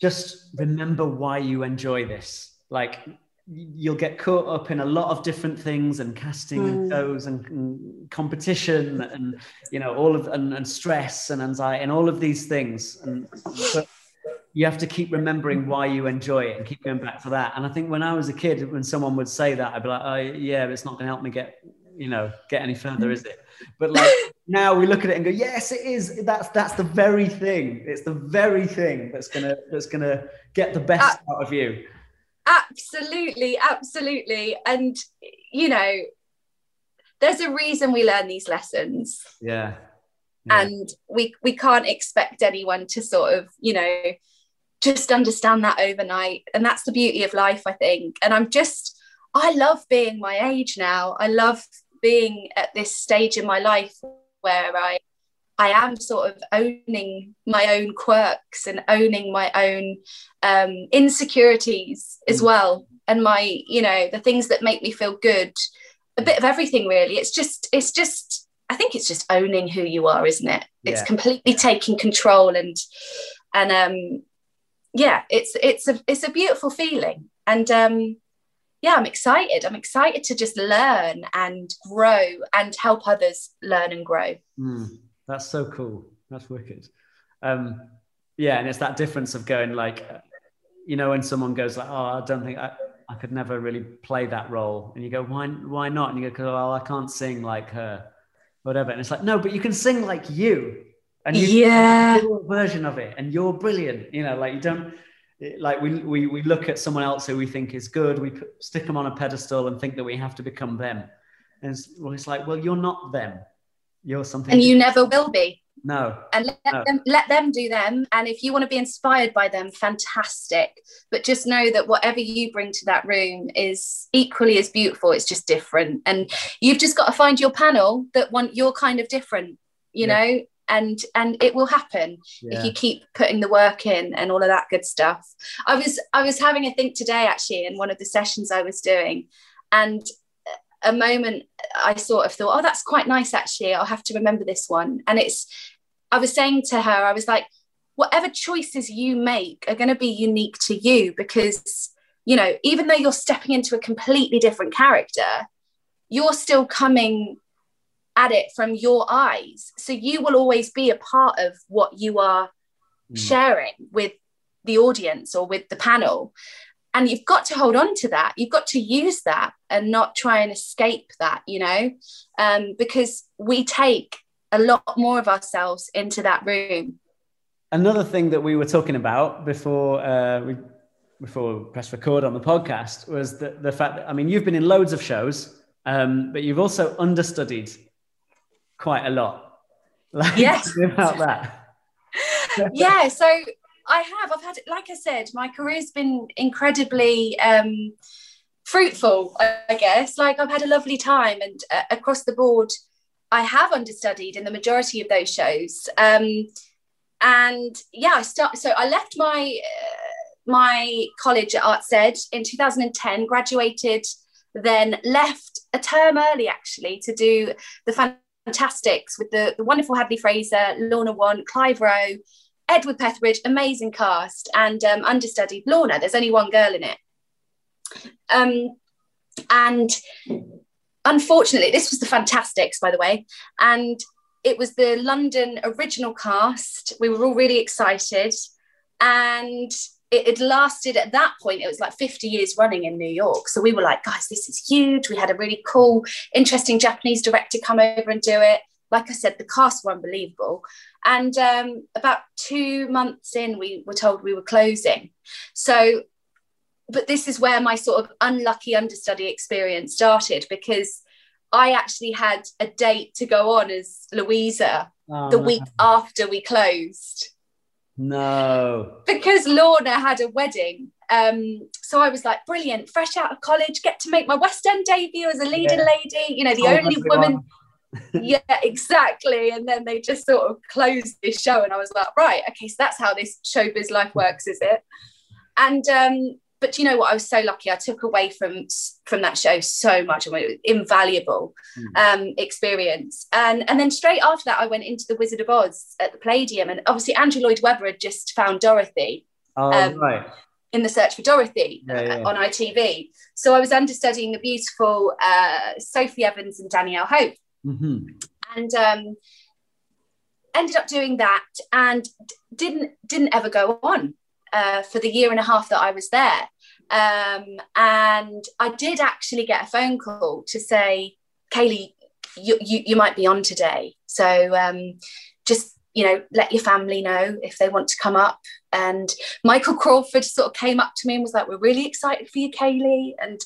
just remember why you enjoy this. Like you'll get caught up in a lot of different things and casting mm. and shows and, and, competition and you know all of and, and, stress and anxiety and all of these things. And you have to keep remembering why you enjoy it and keep going back for that. And i think when i was a kid when someone would say that i'd be like oh yeah but it's not going to help me get you know get any further is it? But like now we look at it and go yes it is. That's that's the very thing. It's the very thing that's gonna that's gonna get the best uh, out of you. Absolutely absolutely. And you know there's a reason we learn these lessons. Yeah, yeah. and we we can't expect anyone to sort of you know just understand that overnight. And that's the beauty of life i think. And i'm just i love being my age now. I love being at this stage in my life where I I am sort of owning my own quirks and owning my own um, insecurities as mm. well, and my you know the things that make me feel good, a bit of everything really. It's just it's just I think it's just owning who you are, isn't it? Yeah. It's completely taking control and and um yeah, it's it's a it's a beautiful feeling and um yeah, I'm excited. I'm excited to just learn and grow and help others learn and grow. Mm, that's so cool. That's wicked. Um, yeah, and it's that difference of going like, you know, when someone goes like, "Oh, I don't think I, I could never really play that role," and you go, "Why? Why not?" And you go, "Well, I can't sing like her, whatever." And it's like, no, but you can sing like you, and you yeah, version of it, and you're brilliant. You know, like you don't like we, we we look at someone else who we think is good we put, stick them on a pedestal and think that we have to become them. And it's, well it's like well you're not them. You're something and you never will be. No. And let no. them let them do them. And if you want to be inspired by them fantastic. But just know that whatever you bring to that room is equally as beautiful. It's just different. And you've just got to find your panel that want you're kind of different you yeah. know and and it will happen yeah. if you keep putting the work in and all of that good stuff. I was i was having a think today actually in one of the sessions i was doing and a moment i sort of thought oh that's quite nice actually. I'll have to remember this one. And it's i was saying to her i was like whatever choices you make are going to be unique to you because you know even though you're stepping into a completely different character you're still coming at it from your eyes. So you will always be a part of what you are mm. sharing with the audience or with the panel. And you've got to hold on to that. You've got to use that and not try and escape that, you know, um, because we take a lot more of ourselves into that room. Another thing that we were talking about before uh, we before we press record on the podcast was the, the fact that I mean you've been in loads of shows, um, but you've also understudied quite a lot. Like, yes. about that. yeah. So I have. I've had, like I said, my career's been incredibly um, fruitful. I guess. Like I've had a lovely time, and uh, across the board, I have understudied in the majority of those shows. Um, and yeah, I start. So I left my uh, my college at Arts Ed in 2010, graduated, then left a term early actually to do the Fantasticks with the, the wonderful Hadley Fraser, Lorna Want, Clive Rowe, Edward Petherbridge, amazing cast, and um, understudied Lorna. There's only one girl in it. Um, and unfortunately, this was the Fantasticks, by the way, and it was the London original cast. We were all really excited, and it had lasted at that point. It was like 50 years running in New York. So we were like, guys, this is huge. We had a really cool, interesting Japanese director come over and do it. Like I said, the cast were unbelievable. And um, about two months in, we were told we were closing. So but this is where my sort of unlucky understudy experience started because I actually had a date to go on as Luisa oh, the no. week after we closed. No. Because Lorna had a wedding. Um, so I was like, brilliant, fresh out of college, get to make my West End debut as a leading yeah. lady, you know, the oh, only woman. yeah, exactly. And then they just sort of closed this show, and I was like, right, okay, so that's how this showbiz life works, is it? And um, but you know what? I was so lucky. I took away from from that show so much. I mean, it was invaluable mm. um, experience. And and then straight after that, I went into the Wizard of Oz at the Palladium, and obviously Andrew Lloyd Webber had just found Dorothy. Oh, um, right. In the search for Dorothy yeah, yeah. On ITV. So I was understudying the beautiful uh, Sophie Evans and Danielle Hope. Mm-hmm. And um, ended up doing that and didn't didn't ever go on uh, for the year and a half that I was there. Um, and I did actually get a phone call to say, Ceili, you, you, you might be on today. So um, just, you know, let your family know if they want to come up. And Michael Crawford sort of came up to me and was like, We're really excited for you, Ceili. And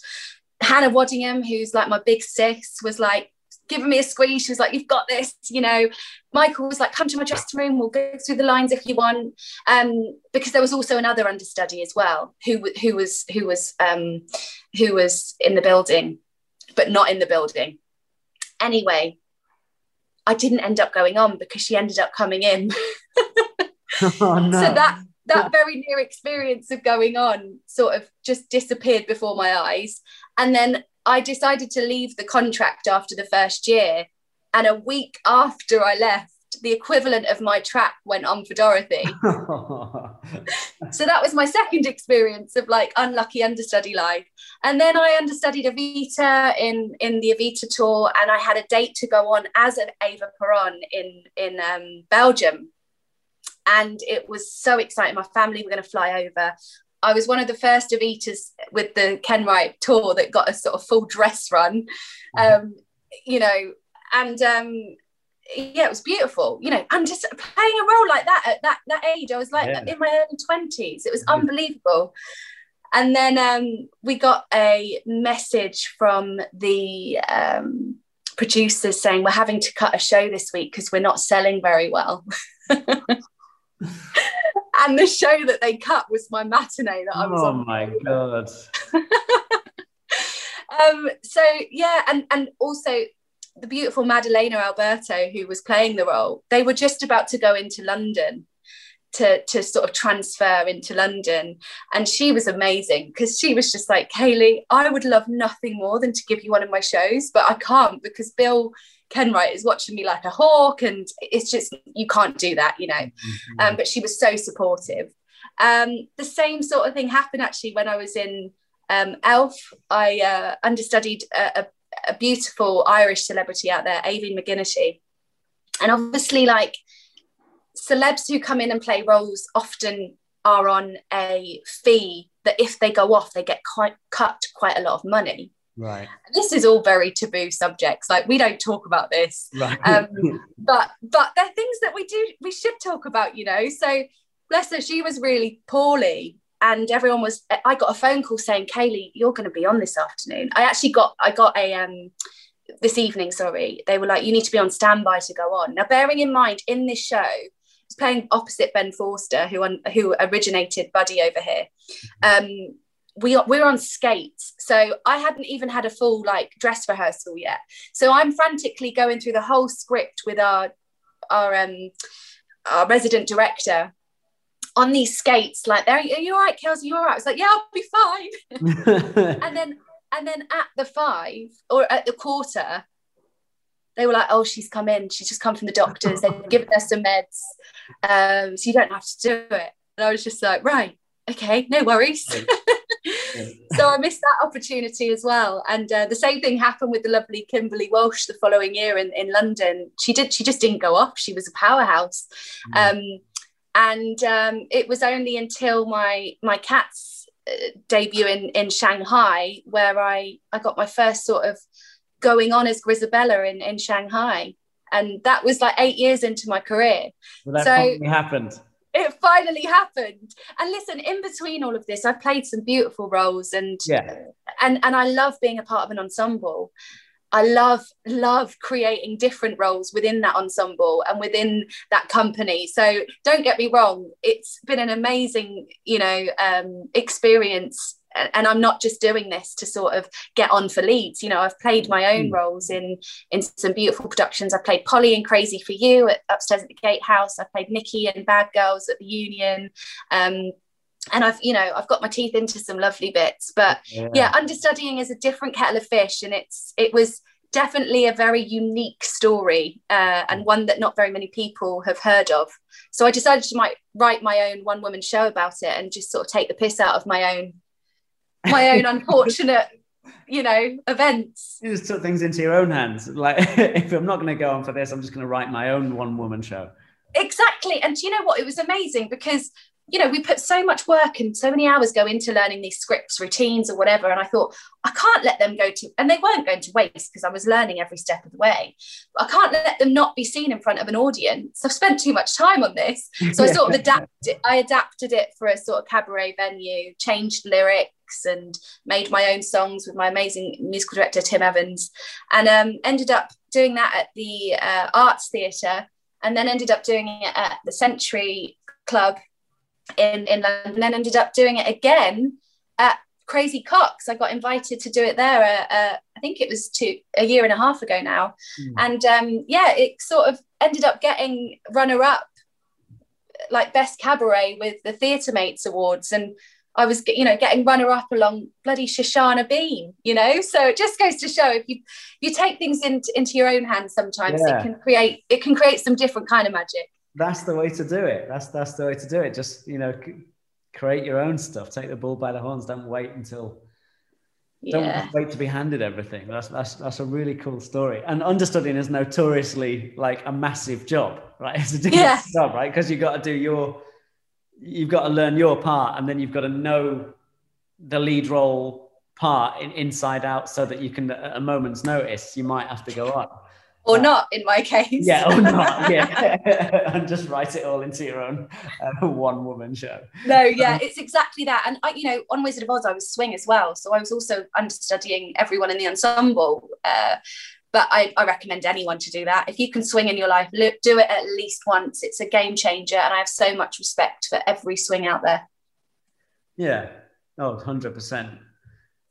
Hannah Waddingham, who's like my big sis, was like, giving me a squeeze. She was like, "You've got this," you know. Michael was like, "Come to my dressing room. We'll go through the lines if you want." Um, because there was also another understudy as well, who who was who was um, who was in the building, but not in the building. Anyway, I didn't end up going on because she ended up coming in. oh, no. So that that very near experience of going on sort of just disappeared before my eyes. And then I decided to leave the contract after the first year. And a week after I left, the equivalent of my track went on for Dorothy. so that was my second experience of like unlucky understudy life. And then I understudied Evita in in the Evita tour, and I had a date to go on as an Eva Peron in in um, Belgium. And it was so exciting. My family were going to fly over. I was one of the first Evitas with the Kenwright tour that got a sort of full dress run, mm-hmm. um, you know, and um, yeah, it was beautiful, you know, and just playing a role like that at that that age, I was like yeah. in my early twenties, it was mm-hmm. unbelievable. And then um, we got a message from the um, producers saying we're having to cut a show this week because we're not selling very well. and the show that they cut was my matinee that I was oh on. Oh my god. um, so yeah, and and also the beautiful Madalena Alberto, who was playing the role, they were just about to go into London to, to sort of transfer into London. And she was amazing because she was just like, Ceili, I would love nothing more than to give you one of my shows, but I can't because Bill Kenwright is watching me like a hawk, and it's just you can't do that, you know. Mm-hmm. Um, but she was so supportive. Um, the same sort of thing happened actually when I was in um, Elf. I uh, understudied a, a, a, beautiful Irish celebrity out there, Aoibhinn McGinnity, and obviously, like celebs who come in and play roles often are on a fee that if they go off, they get quite cut quite a lot of money. Right. This is all very taboo subjects. Like we don't talk about this. Right. Um, but but they're things that we do we should talk about, you know. So bless her, she was really poorly. And everyone was I got a phone call saying, Ceili, you're gonna be on this afternoon. I actually got I got a um this evening, sorry. They were like, you need to be on standby to go on. Now, bearing in mind, in this show, he's playing opposite Ben Forster, who who originated Buddy over here. Mm-hmm. Um, we are, we're on skates so i hadn't even had a full like dress rehearsal yet so i'm frantically going through the whole script with our our um our resident director on these skates, like, there "Are you all right, Kelsey? you're all right?" I was like, "Yeah, I'll be fine." and then, and then at the five or at the quarter, they were like, "Oh, she's come in. She's just come from the doctors. They've given her some meds, um, so you don't have to do it." And I was just like, "Right, okay, no worries." so I missed that opportunity as well. And uh, the same thing happened with the lovely Kimberly Walsh the following year in, in London. She did she just didn't go off. She was a powerhouse. Mm. Um, and um, it was only until my my cats uh, debut in in Shanghai where I I got my first sort of going on as Grizabella in in Shanghai, and that was like eight years into my career. Well, that so happened it finally happened. And listen in between all of this i've played some beautiful roles and yeah. and and i love being a part of an ensemble. I love love creating different roles within that ensemble and within that company. So don't get me wrong it's been an amazing you know um, experience and I'm not just doing this to sort of get on for leads. You know, I've played my own mm. roles in in some beautiful productions. I played Polly in Crazy for You at upstairs at the Gatehouse. I played Nikki in Bad Girls at the Union. Um, and I've, you know, I've got my teeth into some lovely bits. But yeah. yeah, understudying is a different kettle of fish, and it's it was definitely a very unique story uh, and one that not very many people have heard of. So I decided to might write my own one woman show about it and just sort of take the piss out of my own my own unfortunate you know events. You just took things into your own hands. Like if i'm not going to go on for this i'm just going to write my own one woman show. Exactly. And you know what? It was amazing because you know, we put so much work and so many hours go into learning these scripts, routines, or whatever. And I thought, I can't let them go to, and they weren't going to waste because I was learning every step of the way. But I can't let them not be seen in front of an audience. I've spent too much time on this. So I sort of adapted, I adapted it for a sort of cabaret venue, changed lyrics and made my own songs with my amazing musical director, Tim Evans, and um, ended up doing that at the uh, Arts Theatre and then ended up doing it at the Century Club in, in London, and then ended up doing it again at Crazy Coqs. I got invited to do it there. Uh, uh, I think it was two a year and a half ago now, mm. and um, yeah, it sort of ended up getting runner up, like best cabaret with the Theatre Mates Awards, and I was, you know, getting runner up along bloody Shoshana Bean, you know. So it just goes to show if you you take things into into your own hands, sometimes yeah. it can create it can create some different kind of magic that's the way to do it. That's that's the way to do it. Just you know, c- create your own stuff. Take the bull by the horns. Don't wait until. Yeah. Don't wait to be handed everything. That's that's that's a really cool story. And understudying is notoriously like a massive job, right? It's a difficult yeah. job, right? Because you've got to do your, you've got to learn your part, and then you've got to know the lead role part in, inside out, so that you can, at a moment's notice, you might have to go up or uh, not in my case. Yeah, or not. Yeah, and just write it all into your own uh, one woman show. No, yeah, um, it's exactly that. And I, you know, on Wizard of Oz, I was swing as well, so I was also understudying everyone in the ensemble. Uh, but I, I, recommend anyone to do that. If you can swing in your life, look, do it at least once. It's a game changer, and I have so much respect for every swing out there. Yeah, oh, 100%.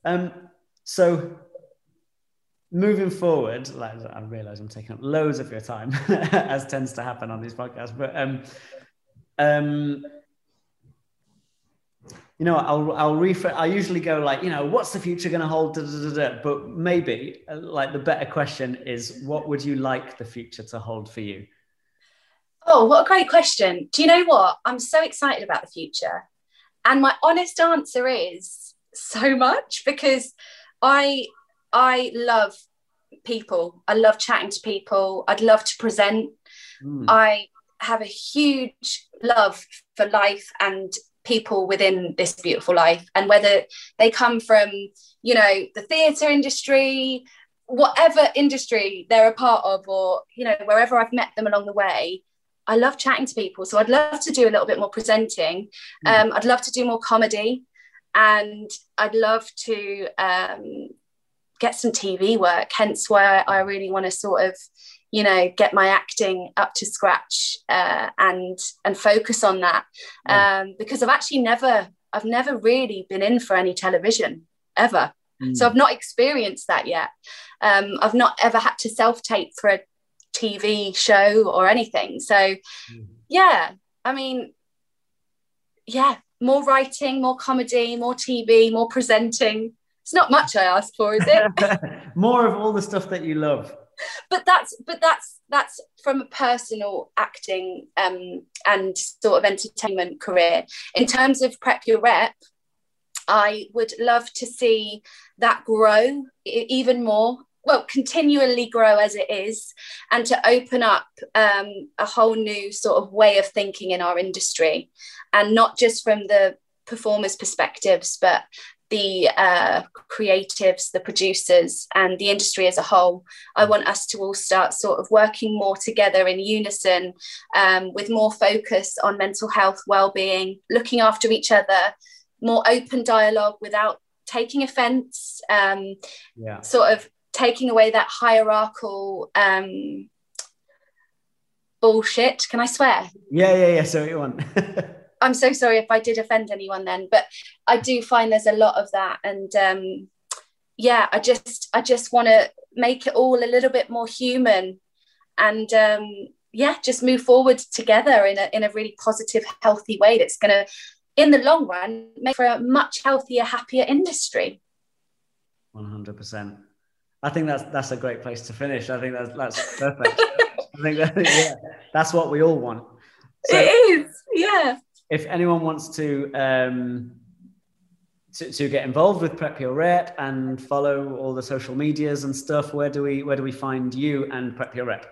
Um, so moving forward, like I realize I'm taking up loads of your time, as tends to happen on these podcasts, but um, um, you know, I'll I'll refer. I usually go like, you know, what's the future going to hold? Da, da, da, but maybe uh, like the better question is, what would you like the future to hold for you? Oh, what a great question! Do you know what? I'm so excited about the future, and my honest answer is so much because I I love people. I love chatting to people. I'd love to present. Mm. I have a huge love for life and people within this beautiful life and whether they come from you know the theatre industry whatever industry they're a part of or you know wherever i've met them along the way i love chatting to people so i'd love to do a little bit more presenting mm. um, i'd love to do more comedy and i'd love to um, get some TV work. Hence why I really want to sort of, you know, get my acting up to scratch uh, and and focus on that um, because I've actually never I've never really been in for any television ever. Mm. So I've not experienced that yet. Um, I've not ever had to self tape for a TV show or anything. So mm. yeah, I mean, yeah, more writing, more comedy, more TV, more presenting. It's not much I ask for, is it? more of all the stuff that you love. But that's but that's that's from a personal acting um, and sort of entertainment career. In terms of prep your rep, I would love to see that grow even more well continually grow as it is and to open up um, a whole new sort of way of thinking in our industry and not just from the performers perspectives but the uh, creatives the producers and the industry as a whole i want us to all start sort of working more together in unison um, with more focus on mental health well-being looking after each other more open dialogue without taking offense um, yeah. sort of taking away that hierarchical um, bullshit. Can I swear? Yeah, yeah, yeah. So you want. I'm so sorry if I did offend anyone then, but I do find there's a lot of that, and um, yeah, I just I just want to make it all a little bit more human, and um, yeah, just move forward together in a in a really positive, healthy way that's going to, in the long run, make for a much healthier, happier industry. One hundred percent. I think that's that's a great place to finish. I think that's that's perfect. I think that, yeah, that's what we all want. So it is, yeah. If anyone wants to um, to, to get involved with Prep Your Rep and follow all the social medias and stuff, where do we where do we find you and Prep Your Rep?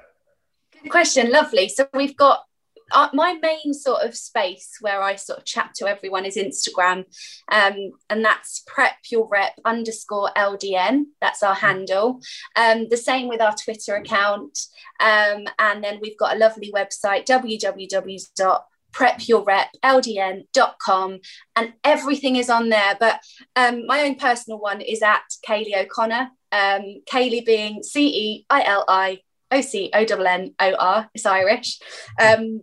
Good question, lovely. So we've got uh, my main sort of space where I sort of chat to everyone is Instagram, um, and that's prep your rep underscore LDN. That's our handle. Um, the same with our Twitter account, um, and then we've got a lovely website www prepyourrepldn.com and everything is on there. But um, my own personal one is at ceili o'connor um, kaylee being c-e-i-l-i o-c-o-n-n-o-r it's irish. Um,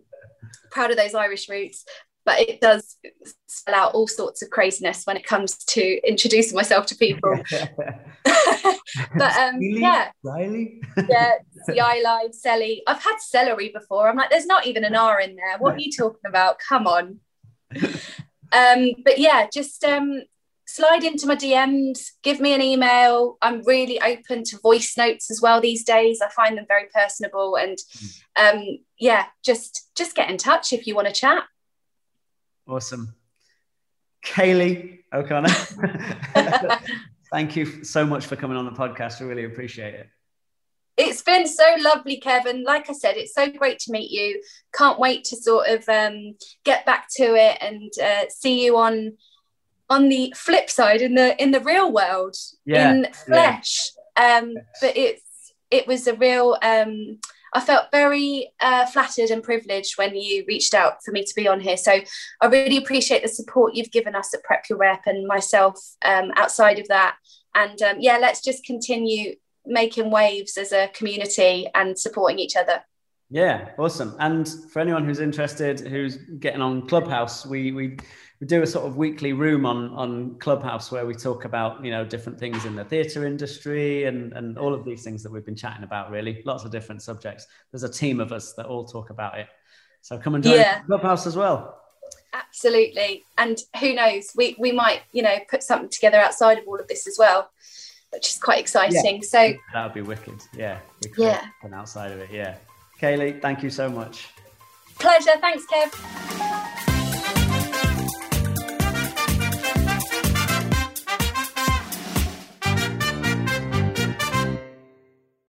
proud of those Irish roots, but it does spell out all sorts of craziness when it comes to introducing myself to people. but um, yeah, Riley, yeah, Riley, Selly. I've had celery before. I'm like, there's not even an R in there. What are you talking about? Come on. Um, but yeah, just um, slide into my DMs, give me an email. I'm really open to voice notes as well these days. I find them very personable and um, yeah, just just get in touch if you want to chat. Awesome. Ceili O'Connor. Thank you so much for coming on the podcast. I really appreciate it. It's been so lovely, Kevin. Like I said, it's so great to meet you. Can't wait to sort of um, get back to it and uh, see you on on the flip side in the in the real world yeah, in flesh yeah. um but it's it was a real um I felt very uh, flattered and privileged when you reached out for me to be on here. So I really appreciate the support you've given us at Prep Your Rep and myself um, outside of that. And um, yeah, let's just continue making waves as a community and supporting each other. Yeah, awesome. And for anyone who's interested, who's getting on Clubhouse, we we we do a sort of weekly room on on Clubhouse where we talk about you know different things in the theatre industry and and all of these things that we've been chatting about. Really, lots of different subjects. There's a team of us that all talk about it. So come and join yeah. Clubhouse as well. Absolutely, and who knows, we we might you know put something together outside of all of this as well, which is quite exciting. Yeah. So that would be wicked. Yeah, yeah, and outside of it, yeah. Ceili, thank you so much. Pleasure. Thanks, Kev.